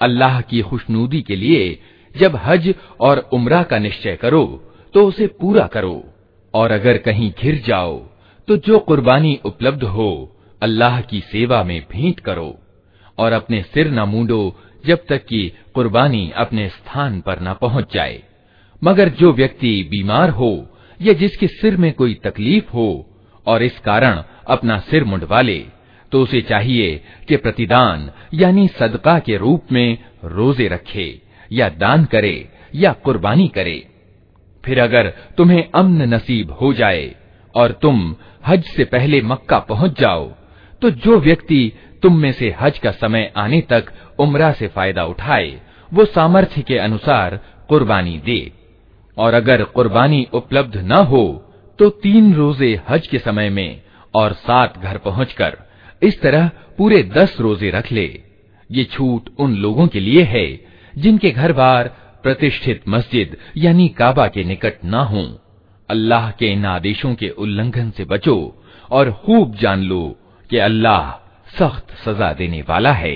अल्लाह की खुशनूदी के लिए जब हज और उम्रा का निश्चय करो तो उसे पूरा करो और अगर कहीं घिर जाओ तो जो कुर्बानी उपलब्ध हो अल्लाह की सेवा में भेंट करो और अपने सिर न मूंडो जब तक कि कुर्बानी अपने स्थान पर न पहुंच जाए मगर जो व्यक्ति बीमार हो या जिसके सिर में कोई तकलीफ़ हो और इस कारण अपना सिर मुंडवा ले तो उसे चाहिए कि प्रतिदान, यानी सदका के रूप में रोज़े रखे, या दान करे, या कुर्बानी करे। फिर अगर तुम्हें अम्न नसीब हो जाए और तुम हज से पहले मक्का पहुँच जाओ तो जो व्यक्ति तुम में से हज का समय आने तक उम्रा से फ़ायदा उठाए, वो सामर्थ्य के अनुसार कुर्बानी दे। और अगर कुर्बानी उपलब्ध न हो तो तीन रोज़े हज के समय में और सात घर पहुंचकर इस तरह पूरे दस रोज़े रख ले। ये छूट उन लोगों के लिए है, जिनके घर बार प्रतिष्ठित मस्जिद यानी काबा के निकट न हो। अल्लाह के इन आदेशों के उल्लंघन से बचो और खूब जान लो कि अल्लाह सख्त सजा देने वाला है।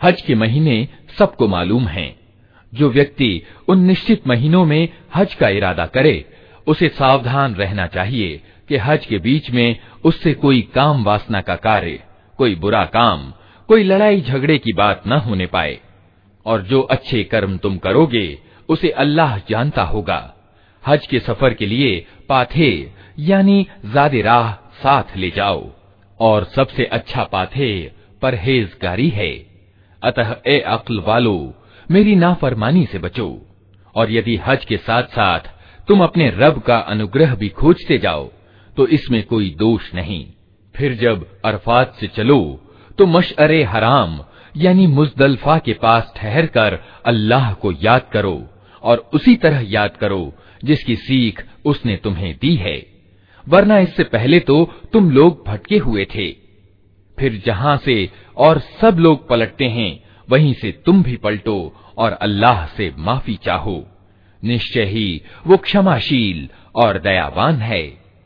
हज के महीने सबको मालूम हैं जो व्यक्ति उन निश्चित महीनों में हज का इरादा करे उसे सावधान रहना चाहिए कि हज के बीच में उससे कोई काम वासना का कार्य कोई बुरा काम कोई लड़ाई झगड़े की बात न होने पाए और जो अच्छे कर्म तुम करोगे उसे अल्लाह जानता होगा। हज के सफ़र के लिए पाथे, यानी ज़्यादा राह साथ ले जाओ। और सबसे अच्छा पाथे परहेजगारी है। अतः, ए अक्ल वालो, मेरी नाफरमानी से बचो। और यदि हज के साथ साथ तुम अपने रब का अनुग्रह भी खोजते जाओ तो इसमें कोई दोष नहीं। फिर जब अरफात से चलो तो मशअरे हराम, यानी मुजदलफा के पास ठहर कर अल्लाह को याद करो। और उसी तरह याद करो, जिसकी सीख उसने तुम्हें दी है। वरना इससे पहले तो तुम लोग भटके हुए थे। फिर जहाँ से और सब लोग पलटते हैं, वहीं से तुम भी पलटो और अल्लाह से माफ़ी चाहो। निश्चय ही वो क्षमाशील और दयावान है।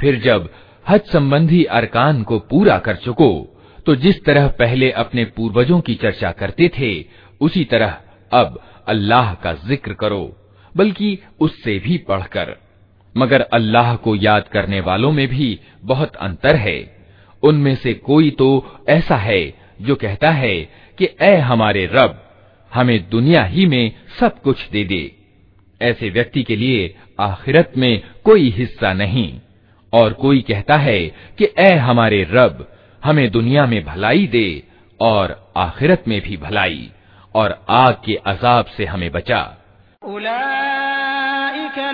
फिर जब हज संबंधी अरकान को पूरा कर चुको तो जिस तरह पहले अपने पूर्वजों की चर्चा करते थे उसी तरह अब अल्लाह का जिक्र करो बल्कि उससे भी बढ़कर मगर अल्लाह को याद करने वालों में भी बहुत अंतर है। उनमें से कोई तो ऐसा है जो कहता है कि, ए हमारे रब, हमें दुनिया ही में सब कुछ दे दे। ऐसे व्यक्ति के लिए आखिरत में कोई हिस्सा नहीं। और कोई कहता है कि, ए हमारे रब, हमें दुनिया में भलाई दे और आखिरत में भी भलाई, और आग के अजाब से हमें बचा।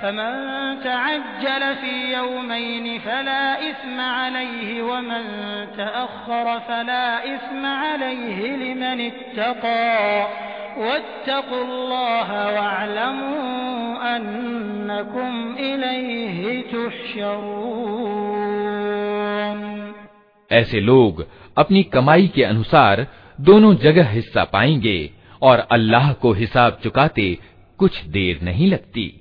फमन तअज्जल फ़ी यौमैन फला इस्म अलैहि वमन तअख्खर फला इस्म अलैहि लिमन इत्तका वत्तकुल्लाह वअलमू अन्नकुम इलैहि तुहशरून ऐसे लोग अपनी कमाई के अनुसार दोनों जगह हिस्सा पाएँगे और अल्लाह को हिसाब चुकाते कुछ देर नहीं लगती।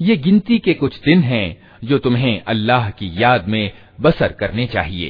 ये गिनती के कुछ दिन हैं जो तुम्हें अल्लाह की याद में बसर करने चाहिए।